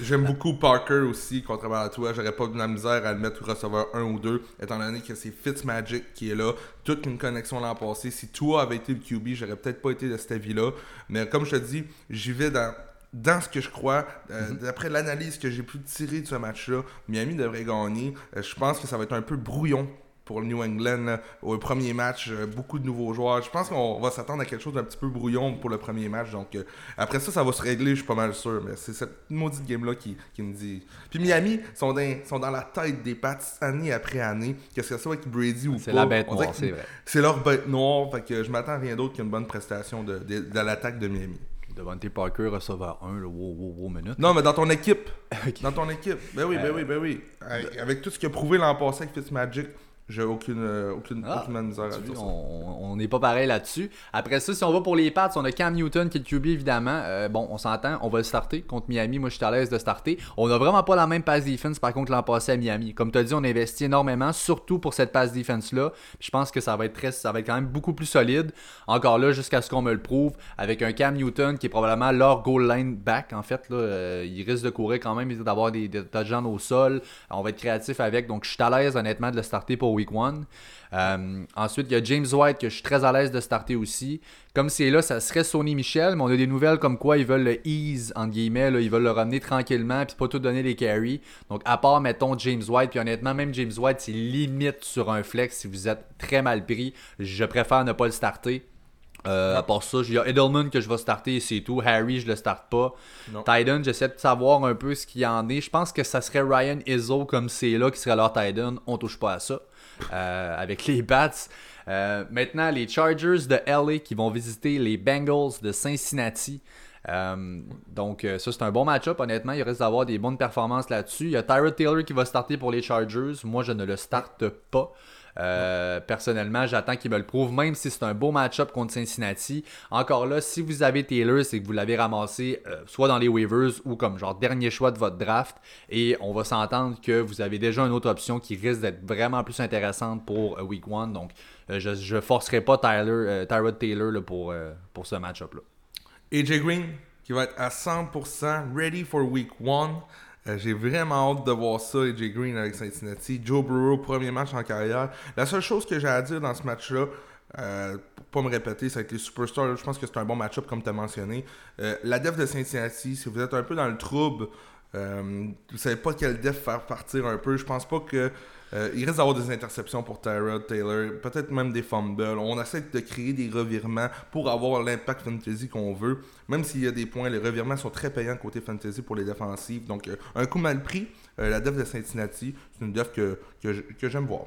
J'aime beaucoup Parker aussi, contrairement à toi. J'aurais pas de la misère à le mettre receveur 1 ou 2, étant donné que c'est Fitzmagic qui est là. Toute une connexion l'an passé. Si toi avait été le QB, j'aurais peut-être pas été de cette avis-là. Mais comme je te dis, j'y vais dans, dans ce que je crois. Euh, mhm. D'après l'analyse que j'ai pu tirer de ce match-là, Miami devrait gagner. Euh, je pense que ça va être un peu brouillon pour le New England au premier match. Euh, beaucoup de nouveaux joueurs. Je pense qu'on va s'attendre à quelque chose d'un petit peu brouillon pour le premier match. Donc euh, après ça, ça va se régler, je suis pas mal sûr. Mais c'est cette maudite game-là qui, me dit. Puis Miami sont dans, sont dans la tête des Pats année après année. Qu'est-ce que ça avec Brady ou pas C'est la bête noire, c'est vrai. C'est leur bête noire. Fait que je m'attends à rien d'autre qu'une bonne prestation de, de, l'attaque de Miami. Devante Parker, receveur 1, le wow, wow, wow, minute. Non, mais dans ton équipe. Dans ton équipe. Ben oui, ben oui, ben oui. Avec, tout ce qu'il a prouvé l'an passé avec Fitzmagic, j'ai aucune, euh, aucune, ah, aucune misère à dire On n'est pas pareil là-dessus. Après ça, si on va pour les Pats, on a Cam Newton qui est le QB évidemment. Euh, bon, on s'entend, on va le starter contre Miami. Moi, je suis à l'aise de starter. On a vraiment pas la même pass defense par contre l'an passé à Miami. Comme tu as dit, on investit énormément, surtout pour cette pass defense-là. Je pense que ça va être très, ça va être quand même beaucoup plus solide. Encore là, jusqu'à ce qu'on me le prouve, avec un Cam Newton qui est probablement leur goal line back. En fait, là, euh, il risque de courir quand même, d'avoir des, des touchdowns au sol. On va être créatif avec. Donc, je suis à l'aise honnêtement de le starter pour week 1. Euh, ensuite, il y a James White que je suis très à l'aise de starter aussi. Comme c'est là, ça serait Sony Michel, mais on a des nouvelles comme quoi ils veulent le ease, entre guillemets, ils veulent le ramener tranquillement, puis pas tout donner les carries. Donc, à part, mettons, James White, puis honnêtement, même James White, c'est limite sur un flex si vous êtes très mal pris. Je préfère ne pas le starter. Euh, à part ça, il y a Edelman que je vais starter et c'est tout. Harry, je le starte pas. Titan, j'essaie de savoir un peu ce qu'il y en est. Je pense que ça serait Ryan Izzo comme c'est là qui serait leur Titan. On touche pas à ça. Euh, avec les Bats. Euh, maintenant, les Chargers de LA qui vont visiter les Bengals de Cincinnati. donc, ça, c'est un bon match-up. Honnêtement, il risque d'avoir des bonnes performances là-dessus. Il y a Tyrod Taylor qui va starter pour les Chargers. Moi, je ne le starte pas. Euh, personnellement, j'attends qu'il me le prouve, même si c'est un beau match-up contre Cincinnati. Encore là, si vous avez Taylor, c'est que vous l'avez ramassé euh, soit dans les waivers ou comme genre dernier choix de votre draft. Et on va s'entendre que vous avez déjà une autre option qui risque d'être vraiment plus intéressante pour euh, Week 1. Donc, je ne forcerai pas Tyler, Tyrod Taylor pour, pour ce match-up-là. AJ Green, qui va être à 100% ready for Week 1. Euh, j'ai vraiment hâte de voir ça, AJ Green avec Cincinnati. Joe Burrow, premier match en carrière. La seule chose que j'ai à dire dans ce match-là, euh, pour pas me répéter, c'est avec les superstars, je pense que c'est un bon match-up comme tu as mentionné. Euh, la def de Cincinnati, si vous êtes un peu dans le trouble, euh, vous savez pas quel def faire partir un peu, je pense pas que euh, il risque d'avoir des interceptions pour Tyrod Taylor, peut-être même des fumbles. On essaie de créer des revirements pour avoir l'impact fantasy qu'on veut. Même s'il y a des points, les revirements sont très payants côté fantasy pour les défensives. Donc, euh, un coup mal pris, euh, la def de Cincinnati, c'est une def que, que j'aime voir.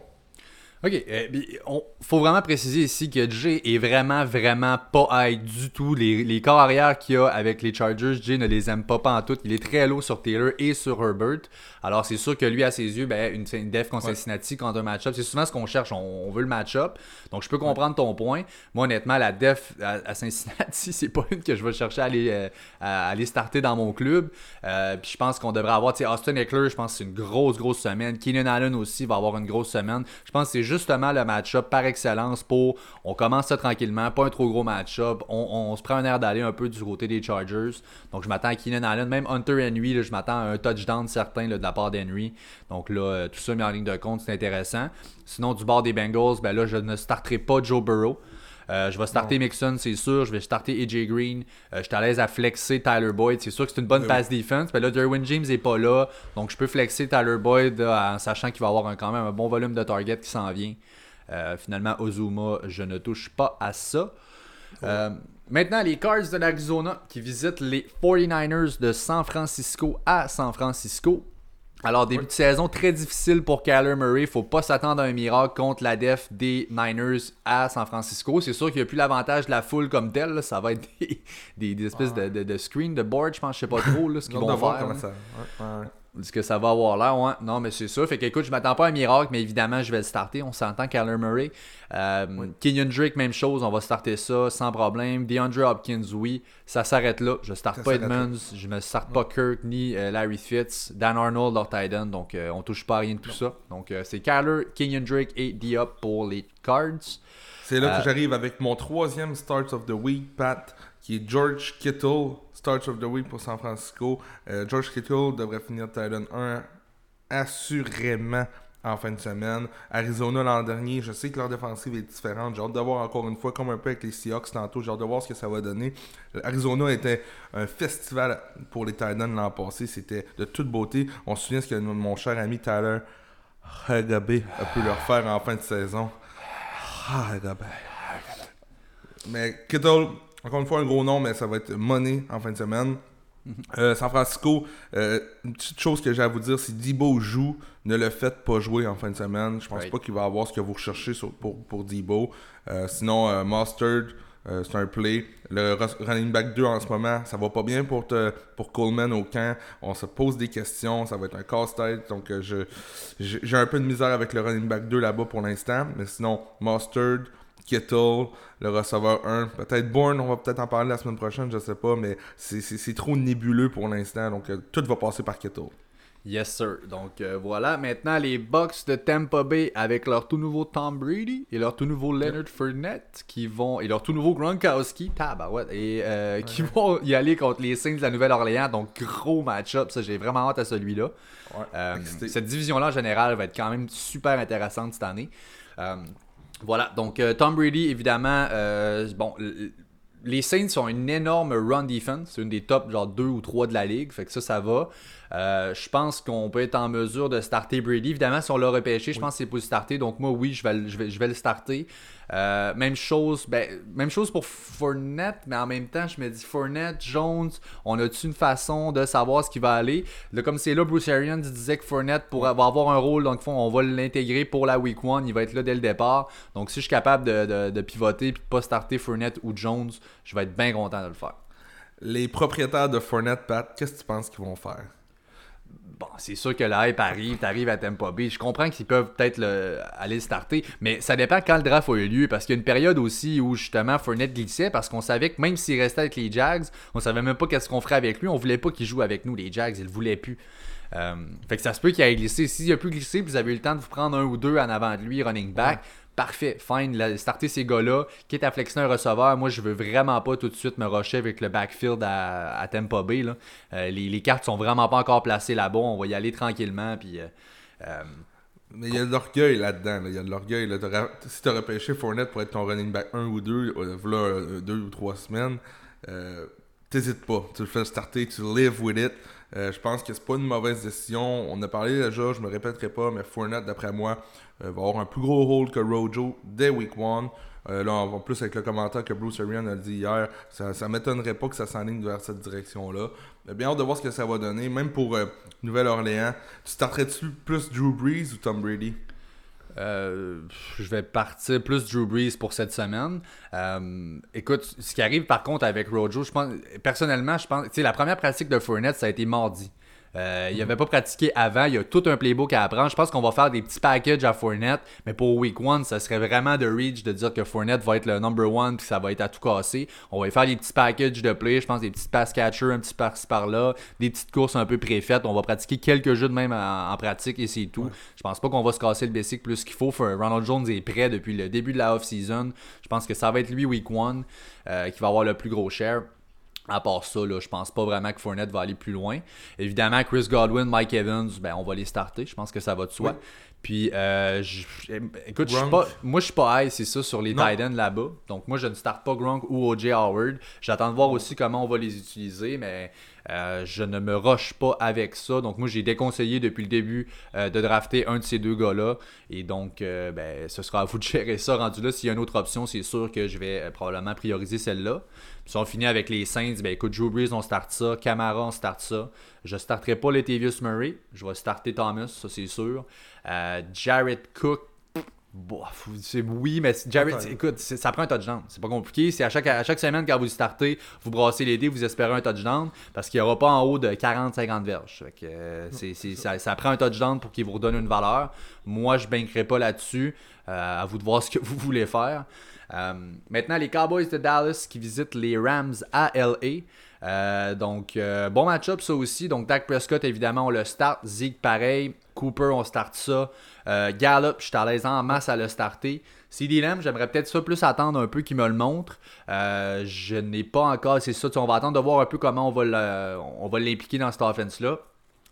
OK. Il euh, faut vraiment préciser ici que Jay est vraiment, vraiment pas high du tout. Les, les corps arrière qu'il y a avec les Chargers, Jay ne les aime pas, pas en tout. Il est très low sur Taylor et sur Herbert. Alors, c'est sûr que lui, à ses yeux, ben, une, une def contre Cincinnati contre un match-up, c'est souvent ce qu'on cherche. On, veut le match-up. Donc, je peux comprendre ton point. Moi, honnêtement, la def à, Cincinnati, c'est pas une que je vais chercher à aller, euh, à aller starter dans mon club. Euh, puis je pense qu'on devrait avoir, tu sais, Austin Eckler, je pense que c'est une grosse, grosse semaine. Keenan Allen aussi va avoir une grosse semaine. Je pense que c'est juste justement le match-up par excellence pour on commence ça tranquillement, pas un trop gros match-up, on, se prend un air d'aller un peu du côté des Chargers. Donc je m'attends à Keenan Allen, même Hunter Henry, je m'attends à un touchdown certain de la part d'Henry. Donc là, euh, tout ça mis en ligne de compte, c'est intéressant. Sinon, du bord des Bengals, ben là, je ne starterai pas Joe Burrow. Euh, je vais starter Mixon, c'est sûr. Je vais starter AJ Green. Euh, je suis à l'aise à flexer Tyler Boyd. C'est sûr que c'est une bonne ben pass defense. Mais là, Derwin James n'est pas là. Donc, je peux flexer Tyler Boyd en sachant qu'il va avoir quand même un bon volume de target qui s'en vient. Euh, finalement, Ozuma, je ne touche pas à ça. maintenant, les Cards de l'Arizona qui visitent les 49ers de San Francisco à San Francisco. Alors, début de saison très difficile pour Kyler Murray. Faut pas s'attendre à un miracle contre la def des Niners à San Francisco. C'est sûr qu'il n'y a plus l'avantage de la foule comme telle. Ça va être des, espèces de, de, screen, de board, je pense. Je sais pas trop ce qu'ils vont faire. Ça. Ce que ça va avoir l'air, ouais. Non, mais c'est ça. Fait que, écoute, je m'attends pas à un miracle, mais évidemment, je vais le starter. On s'entend, Kyler Murray. Euh, Kenyon Drake, même chose. On va starter ça sans problème. DeAndre Hopkins, oui. Ça s'arrête là. Je starte pas Edmonds. Je me starte pas Kirk ni euh, Larry Fitz. Dan Arnold, leur Titan. Donc, euh, on touche pas à rien de tout ça. Donc, c'est Kyler, Kenyon Drake et Diop pour les Cards. C'est là que j'arrive avec mon troisième Start of the Week, Pat, qui est George Kittle, Start of the Week pour San Francisco. George Kittle devrait finir Titan 1 assurément en fin de semaine. Arizona l'an dernier, je sais que leur défensive est différente. J'ai hâte de voir encore une fois, comme un peu avec les Seahawks tantôt, j'ai hâte de voir ce que ça va donner. Arizona était un festival pour les Titans l'an passé. C'était de toute beauté. On se souvient ce que mon cher ami Tyler Hagabé a pu leur faire en fin de saison. Hagabé. Mais Kittle, encore une fois, un gros nom, mais ça va être Money en fin de semaine. Euh, San Francisco, euh, une petite chose que j'ai à vous dire, si Debo joue, ne le faites pas jouer en fin de semaine. Je pense pas qu'il va avoir ce que vous recherchez pour, pour Debo. Euh, sinon, Mustard, c'est un play. Le running back 2 en ce moment, ça va pas bien pour, pour Coleman au camp. On se pose des questions, ça va être un casse-tête. Donc, j'ai un peu de misère avec le running back 2 là-bas pour l'instant. Mais sinon, Mustard, Kittle, le receveur 1. Peut-être Bourne, on va peut-être en parler la semaine prochaine, je sais pas, mais c'est trop nébuleux pour l'instant, donc euh, tout va passer par Kittle. Yes, sir. Donc euh, voilà, maintenant les Bucks de Tampa Bay avec leur tout nouveau Tom Brady et leur tout nouveau Leonard Fournette qui vont et leur tout nouveau Gronkowski, tabarouette, et euh, qui vont y aller contre les Saints de la Nouvelle-Orléans. Donc gros match-up, ça j'ai vraiment hâte à celui-là. Euh, cette division-là en général va être quand même super intéressante cette année. Voilà, donc Tom Brady évidemment, bon les Saints ont une énorme run defense. C'est une des top genre 2 ou 3 de la ligue. Fait que ça, ça va. Euh, je pense qu'on peut être en mesure de starter Brady. Évidemment, si on l'a repêché, je pense que c'est pour le starter. Donc moi, oui, je vais, je vais, je vais le starter. Euh, même chose ben, même chose pour Fournette, mais en même temps, je me dis Fournette, Jones, on a-tu une façon de savoir ce qui va aller? Là, comme c'est là, Bruce Arians disait que Fournette va avoir un rôle, donc on va l'intégrer pour la week one, il va être là dès le départ. Donc si je suis capable de, de, pivoter et de pas starter Fournette ou Jones, je vais être bien content de le faire. Les propriétaires de Fournette, Pat, qu'est-ce que tu penses qu'ils vont faire? Bon, c'est sûr que la hype arrive, t'arrives à Tampa Bay. Je comprends qu'ils peuvent peut-être aller starter, mais ça dépend quand le draft a eu lieu. Parce qu'il y a une période aussi où justement Fournette glissait parce qu'on savait que même s'il restait avec les Jags, on savait même pas qu'est-ce qu'on ferait avec lui. On voulait pas qu'il joue avec nous, les Jags, ils le voulaient plus. Euh, fait que ça se peut qu'il ait glissé. S'il a pu glisser, vous avez eu le temps de vous prendre un ou deux en avant de lui, running back parfait, fine, starter ces gars-là, quitte à flexer un receveur, moi je veux vraiment pas tout de suite me rusher avec le backfield à, à Tampa Bay. Euh, les, cartes sont vraiment pas encore placées là-bas, on va y aller tranquillement. Puis, euh, euh, mais il y a de l'orgueil là-dedans. Il y a de l'orgueil. Si tu repêché Fournette pour être ton running back 1 ou 2, là, deux ou trois semaines, t'hésites pas. Tu le fais starter, tu live with it. je pense que c'est pas une mauvaise décision. On a parlé déjà, je me répéterai pas, mais Fournette, d'après moi, va avoir un plus gros rôle que Rojo dès week 1. Euh, là, en plus avec le commentaire que Bruce Arian a dit hier, ça, ça m'étonnerait pas que ça s'enligne vers cette direction-là. bien hâte de voir ce que ça va donner. Même pour euh, Nouvelle-Orléans, tu starterais-tu plus Drew Brees ou Tom Brady? je vais partir plus Drew Brees pour cette semaine. écoute, ce qui arrive par contre avec Rojo, je pense, personnellement, je pense, la première pratique de Fournette, ça a été mardi. Euh, il n'avait pas pratiqué avant. Il y a tout un playbook à apprendre. Je pense qu'on va faire des petits packages à Fournette. Mais pour Week 1, ça serait vraiment de reach de dire que Fournette va être le number one puis ça va être à tout casser. On va faire des petits packages de play. Je pense des petits pass catchers un petit par-ci par-là. Des petites courses un peu préfaites. On va pratiquer quelques jeux de même en, pratique et c'est tout. Je pense pas qu'on va se casser le basic plus qu'il faut. Ronald Jones est prêt depuis le début de la off-season. Je pense que ça va être lui Week 1 euh, qui va avoir le plus gros share. À part ça, là, je pense pas vraiment que Fournette va aller plus loin. Évidemment, Chris Godwin, Mike Evans, ben, on va les starter. Je pense que ça va de soi. Puis, euh, écoute, je pas, moi, je suis pas high, c'est ça, sur les Titans là-bas. Donc, moi, je ne starte pas Gronk ou OJ Howard. J'attends de voir aussi comment on va les utiliser, mais euh, je ne me rush pas avec ça. Donc, moi, j'ai déconseillé depuis le début euh, de drafter un de ces deux gars-là. Et donc, ben, ce sera à vous de gérer ça rendu là. S'il y a une autre option, c'est sûr que je vais probablement prioriser celle-là. Si on finit avec les Saints, ben écoute, Drew Brees, on start ça. Camara, on start ça. Je starterai pas Latavius Murray. Je vais starter Thomas, ça c'est sûr. Euh, Jared Cook, c'est oui, mais Jared, écoute, ça prend un touchdown. C'est pas compliqué. C'est à chaque, à chaque semaine, quand vous startez, vous brassez les dés, vous espérez un touchdown parce qu'il n'y aura pas en haut de 40-50 verges. Euh, ça, prend un touchdown pour qu'il vous redonne une valeur. Moi, je ne pas là-dessus. Euh, à vous de voir ce que vous voulez faire. Euh, maintenant, les Cowboys de Dallas qui visitent les Rams à LA. Euh, donc, euh, bon match-up ça aussi. Donc, Dak Prescott, évidemment, on le start. Zeke, pareil. Cooper, on start ça. Gallup, je suis à l'aise en masse à le starter. CD Lamb, j'aimerais peut-être ça plus attendre un peu qu'il me le montre. je n'ai pas encore, c'est ça. On va attendre de voir un peu comment on va l'impliquer dans cette offense-là.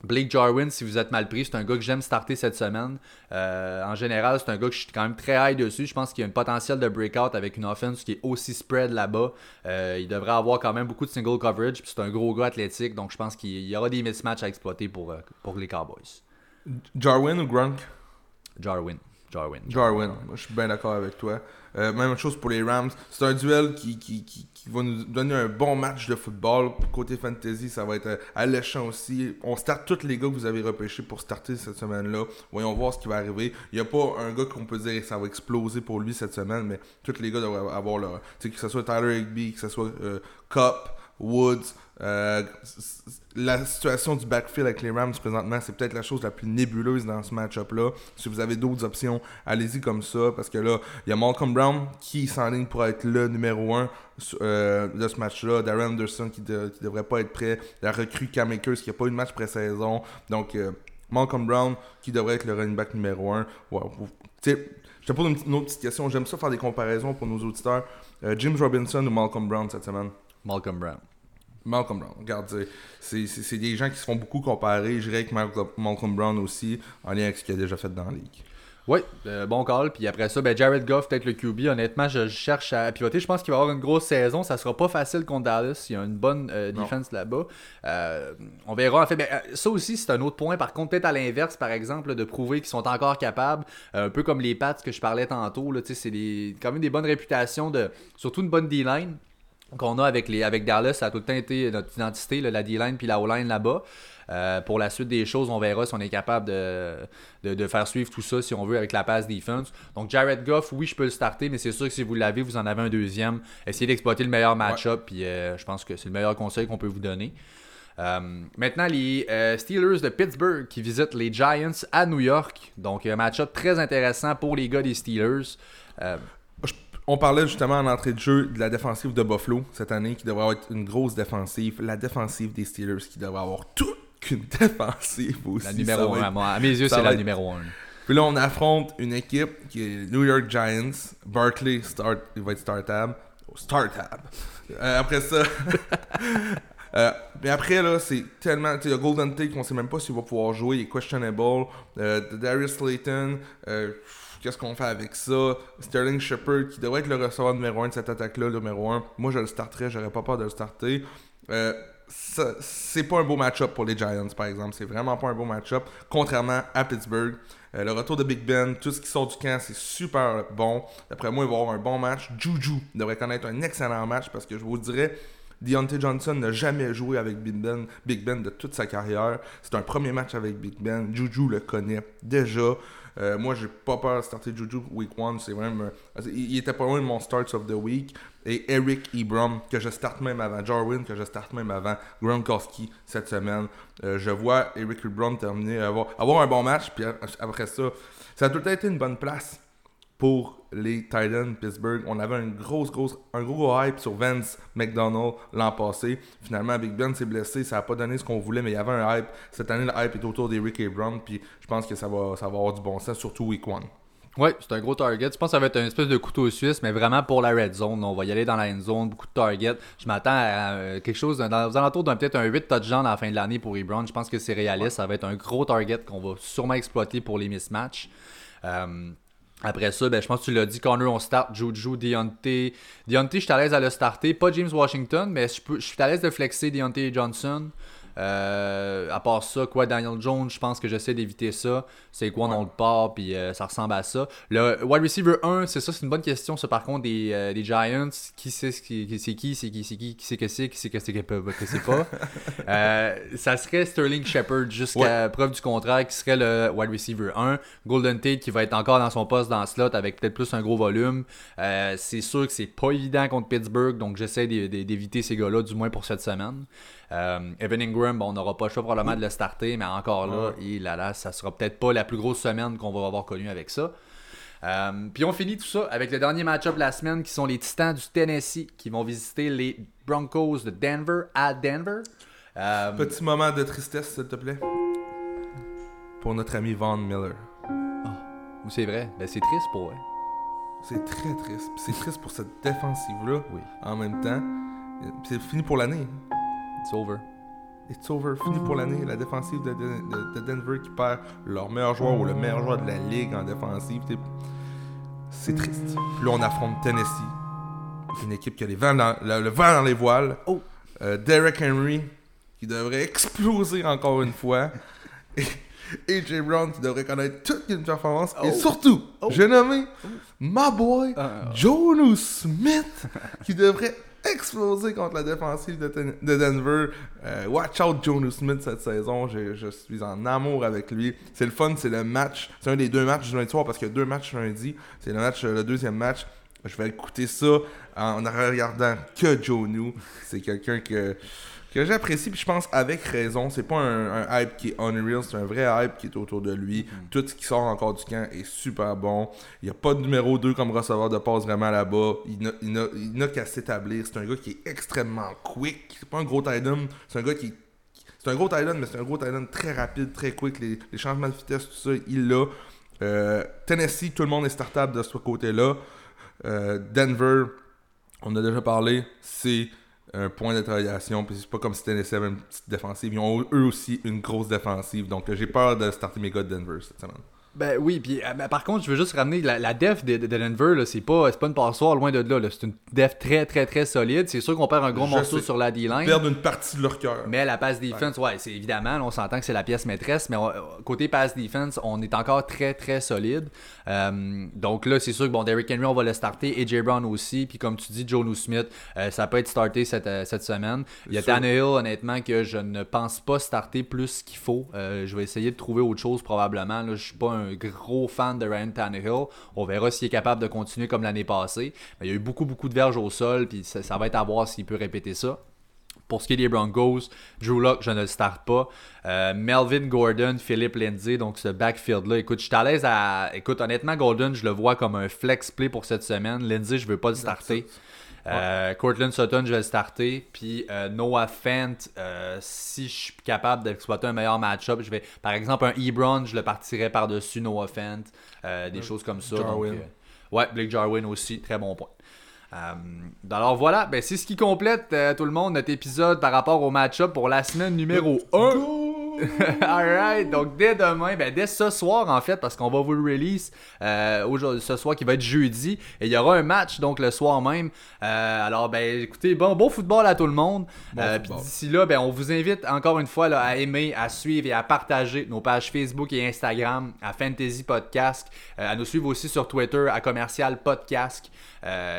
Blake Jarwin, si vous êtes mal pris, c'est un gars que j'aime starter cette semaine. Euh, en général, c'est un gars que je suis quand même très high dessus. Je pense qu'il y a un potentiel de breakout avec une offense qui est aussi spread là-bas. Euh, il devrait avoir quand même beaucoup de single coverage. c'est un gros gars athlétique, donc je pense qu'il y aura des mismatchs à exploiter pour, euh, pour les Cowboys. Jarwin ou Gronk? Jarwin. Jarwin. Jarwin. je suis bien d'accord avec toi. même chose pour les Rams. C'est un duel qui, qui, qui, va nous donner un bon match de football. Côté fantasy, ça va être euh, alléchant aussi. On start tous les gars que vous avez repêchés pour starter cette semaine-là. Voyons voir ce qui va arriver. Il n'y a pas un gars qu'on peut dire que ça va exploser pour lui cette semaine, mais tous les gars doivent avoir leur. Que ce soit Tyler Higby, que ce soit euh, Cup, Woods. Euh, la situation du backfield avec les Rams présentement, c'est peut-être la chose la plus nébuleuse dans ce match-up-là. Si vous avez d'autres options, allez-y comme ça, parce que là, il y a Malcolm Brown qui s'enligne pour être le numéro 1 euh, de ce match-là. Darren Anderson qui, ne devrait pas être prêt. La recrue Cam Akers qui n'a pas eu de match pré-saison. Donc, euh, Malcolm Brown qui devrait être le running back numéro 1. je te pose une, autre petite question. J'aime ça faire des comparaisons pour nos auditeurs. James Robinson ou Malcolm Brown cette semaine? Malcolm Brown. Malcolm Brown. Regarde, c'est des gens qui se font beaucoup comparer. Je dirais avec Malcolm Brown aussi, en lien avec ce qu'il a déjà fait dans la ligue. Oui, euh, bon call. Puis après ça, ben Jared Goff, peut-être le QB. Honnêtement, je, cherche à pivoter. Je pense qu'il va avoir une grosse saison. Ça sera pas facile contre Dallas. Il y a une bonne euh, défense là-bas. Euh, on verra. En fait, ben, ça aussi, c'est un autre point. Par contre, peut-être à l'inverse, par exemple, de prouver qu'ils sont encore capables. un peu comme les Pats que je parlais tantôt. C'est quand même des bonnes réputations de. Surtout une bonne D-line qu'on a avec, les, avec Dallas, ça a tout le temps été notre identité, la D-line puis la O-line là-bas. Euh, pour la suite des choses, on verra si on est capable de, faire suivre tout ça, si on veut, avec la passe defense. Donc, Jared Goff, oui, je peux le starter, mais c'est sûr que si vous l'avez, vous en avez un deuxième. Essayez d'exploiter le meilleur match-up, puis euh, je pense que c'est le meilleur conseil qu'on peut vous donner. Euh, maintenant, les Steelers de Pittsburgh qui visitent les Giants à New York. Donc, un match-up très intéressant pour les gars des Steelers. On parlait justement en entrée de jeu de la défensive de Buffalo cette année qui devrait être une grosse défensive. La défensive des Steelers qui devrait avoir toute une défensive aussi. La numéro 1, à mes yeux, c'est la numéro 1. Puis là, on affronte une équipe qui est New York Giants. Barkley start, il va être start tab. Start tab. Euh, après ça. euh, mais après, là, c'est tellement. Tu sais, Golden Tate, on sait même pas s'il va pouvoir jouer. Il est questionable. Euh, Darius Slayton. Qu'est-ce qu'on fait avec ça? Sterling Shepard, qui devrait être le receveur numéro 1 de cette attaque-là, numéro 1. Moi, je le starterais, j'aurais pas peur de le starter. Euh, c'est pas un beau match-up pour les Giants, par exemple. C'est vraiment pas un beau match-up, contrairement à Pittsburgh. Euh, le retour de Big Ben, tout ce qui sort du camp, c'est super bon. D'après moi, il va avoir un bon match. Juju devrait connaître un excellent match parce que je vous dirais, Deontay Johnson n'a jamais joué avec Big Ben, Big Ben de toute sa carrière. C'est un premier match avec Big Ben. Juju le connaît déjà. Euh, moi, j'ai pas peur de starter Juju week 1. C'est même. Euh, il, était pas loin de mon starts of the week. Et Eric Ebrom, que je starte même avant. Jarwin, que je starte même avant. Gronkowski cette semaine. Euh, je vois Eric Ebrom terminer, avoir, avoir un bon match. Puis après ça, ça a tout temps été une bonne place pour les Titans Pittsburgh. On avait une grosse, grosse, un gros hype sur Vance McDonald l'an passé. Finalement, Big Ben s'est blessé. Ça n'a pas donné ce qu'on voulait, mais il y avait un hype. Cette année, le hype est autour d'Eric Brown. Puis je pense que ça va, ça va avoir du bon sens, surtout week one. Oui, c'est un gros target. Je pense que ça va être une espèce de couteau suisse, mais vraiment pour la red zone. On va y aller dans la end zone, beaucoup de targets. Je m'attends à euh, quelque chose dans, aux alentours d'un peut-être un 8 touchdowns à la fin de l'année pour Ebron. Je pense que c'est réaliste. Ça va être un gros target qu'on va sûrement exploiter pour les mismatchs. Euh, après ça, ben, je pense que tu l'as dit, Connor, on start Juju, Deontay. Deontay, je suis à l'aise à le starter. Pas James Washington, mais je, je suis à l'aise de flexer Deontay Johnson. Euh, à part ça, quoi, Daniel Jones, je pense que j'essaie d'éviter ça. C'est quoi, on le part, puis euh, ça ressemble à ça. Le wide receiver 1, c'est ça, c'est une bonne question, ça, par contre, des, euh, des Giants. Qui c'est qui, c'est qui, c'est qui, qui c'est que c'est, qui c'est que c'est que c'est pas. ça serait Sterling Shepard, jusqu'à preuve du contraire, qui serait le wide receiver 1. Golden Tate, qui va être encore dans son poste dans le slot, avec peut-être plus un gros volume. c'est sûr que c'est pas évident contre Pittsburgh, donc j'essaie d'éviter ces gars-là, du moins pour cette semaine. Euh, Evan Ingram, on n'aura pas le choix probablement de le starter, mais encore là, il, là, là ça sera peut-être pas la plus grosse semaine qu'on va avoir connue avec ça. Euh, puis on finit tout ça avec le dernier match-up de la semaine qui sont les Titans du Tennessee qui vont visiter les Broncos de Denver à Denver. Euh, Petit moment de tristesse, s'il te plaît. Pour notre ami Von Miller. Oh, c'est vrai, ben, c'est triste pour eux. C'est très triste. C'est triste pour cette défensive-là. Oui. En même temps, c'est fini pour l'année. It's over. It's over. Fini pour l'année. La défensive de, Denver qui perd leur meilleur joueur ou le meilleur joueur de la ligue en défensive. C'est triste. Puis là, on affronte Tennessee. Une équipe qui a les vents le, vent dans les voiles. Oh. Euh, Derek Henry qui devrait exploser encore une fois. Et AJ Brown qui devrait connaître toute une performance. Et oh. surtout, oh. j'ai nommé my boy uh. Jonu Smith qui devrait explosé contre la défensive de, Denver. Euh, watch out Jonas Smith cette saison. Je, suis en amour avec lui. C'est le fun, c'est le match. C'est un des deux matchs du lundi soir parce qu'il y a deux matchs lundi. C'est le match, le deuxième match. Je vais écouter ça en regardant que Joe New. C'est quelqu'un que que j'apprécie, puis je pense avec raison. C'est pas un, hype qui est unreal, c'est un vrai hype qui est autour de lui. Mm. Tout ce qui sort encore du camp est super bon. Il n'y a pas de numéro 2 comme receveur de passe vraiment là-bas. Il n'a qu'à s'établir. C'est un gars qui est extrêmement quick. C'est pas un gros tight C'est un gars qui. C'est un gros tight mais c'est un gros tight très rapide, très quick. Les, changements de vitesse, tout ça, il l'a. Euh, Tennessee, tout le monde est startable de ce côté-là. Euh, Denver, on a déjà parlé, c'est un point d'interrogation. Puis c'est pas comme si Tennessee avait une petite défensive. Ils ont eux aussi une grosse défensive. Donc j'ai peur de starter mes gars de Denver cette semaine. Ben oui, puis euh, par contre, je veux juste ramener la, def de, Denver, c'est pas, pas une passoire loin de là. C'est une def très très très solide. C'est sûr qu'on perd un gros morceau sur la D-line. Perdre une partie de leur cœur. Mais la pass defense, ouais, c'est évidemment, on s'entend que c'est la pièce maîtresse, mais côté pass defense, on est encore très très solide. Euh, donc là, c'est sûr que bon, Derrick Henry, on va le starter, AJ Brown aussi, puis comme tu dis, Joe Smith, euh, ça peut être starté cette, cette semaine. Il y a Tannehill, honnêtement, que je ne pense pas starter plus qu'il faut. je vais essayer de trouver autre chose probablement. Là, je suis pas un un gros fan de Ryan Tannehill. On verra s'il est capable de continuer comme l'année passée. Mais il y a eu beaucoup, beaucoup de verges au sol, puis ça, va être à voir s'il peut répéter ça. Pour ce qui est des Broncos, Drew Locke, je ne le starte pas. Euh, Melvin Gordon, Philippe Lindsay, donc ce backfield-là. Écoute, je suis à l'aise à. Écoute, honnêtement, Gordon, je le vois comme un flex play pour cette semaine. Lindsay, je ne veux pas le starter. Euh, Cortland Sutton, je vais le starter. Puis euh, Noah Fent, euh, si je suis capable d'exploiter un meilleur match-up, je vais. Par exemple, un Ebron, je le partirais par-dessus Noah Fent. des choses comme ça. ouais, Blake Jarwin aussi, très bon point. alors voilà, ben, c'est ce qui complète tout le monde notre épisode par rapport au match-up pour la semaine numéro 1. Alright, donc dès demain, ben dès ce soir en fait, parce qu'on va vous le release euh, ce soir qui va être jeudi, et il y aura un match donc le soir même. Euh, alors ben écoutez, bon, bon football à tout le monde. Euh, puis d'ici là, ben on vous invite encore une fois là, à aimer, à suivre et à partager nos pages Facebook et Instagram à Fantasy Podcast, à nous suivre aussi sur Twitter à commercial podcast.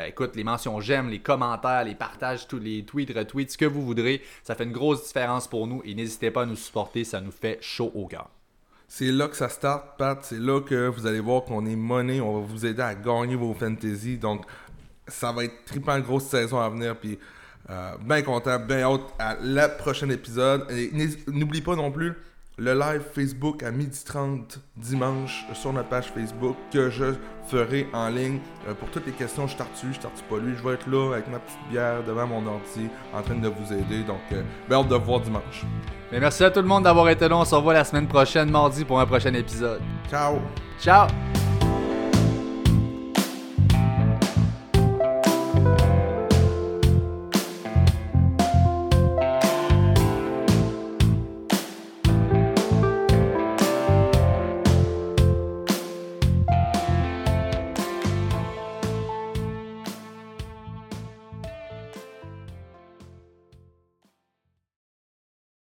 Écoute, les mentions j'aime, les commentaires, les partages, tous les tweets, retweets, ce que vous voudrez, ça fait une grosse différence pour nous et n'hésitez pas à nous supporter ça nous fait chaud au cœur. C'est là que ça start, Pat. C'est là que vous allez voir qu'on est monnaie. On va vous aider à gagner vos fantasy. Donc, ça va être triple grosse saison à venir. Puis, euh, bien content, bien hâte à la prochaine épisode. Et n'oublie pas non plus, le live Facebook à 12h30 dimanche sur notre page Facebook que je ferai en ligne. Euh, pour toutes les questions, je t'artue, je t'artue pas lui. Je vais être là avec ma petite bière devant mon ordi en train de vous aider. Donc, euh, hâte de voir dimanche. Mais merci à tout le monde d'avoir été là. On se revoit la semaine prochaine, mardi, pour un prochain épisode. Ciao. Ciao.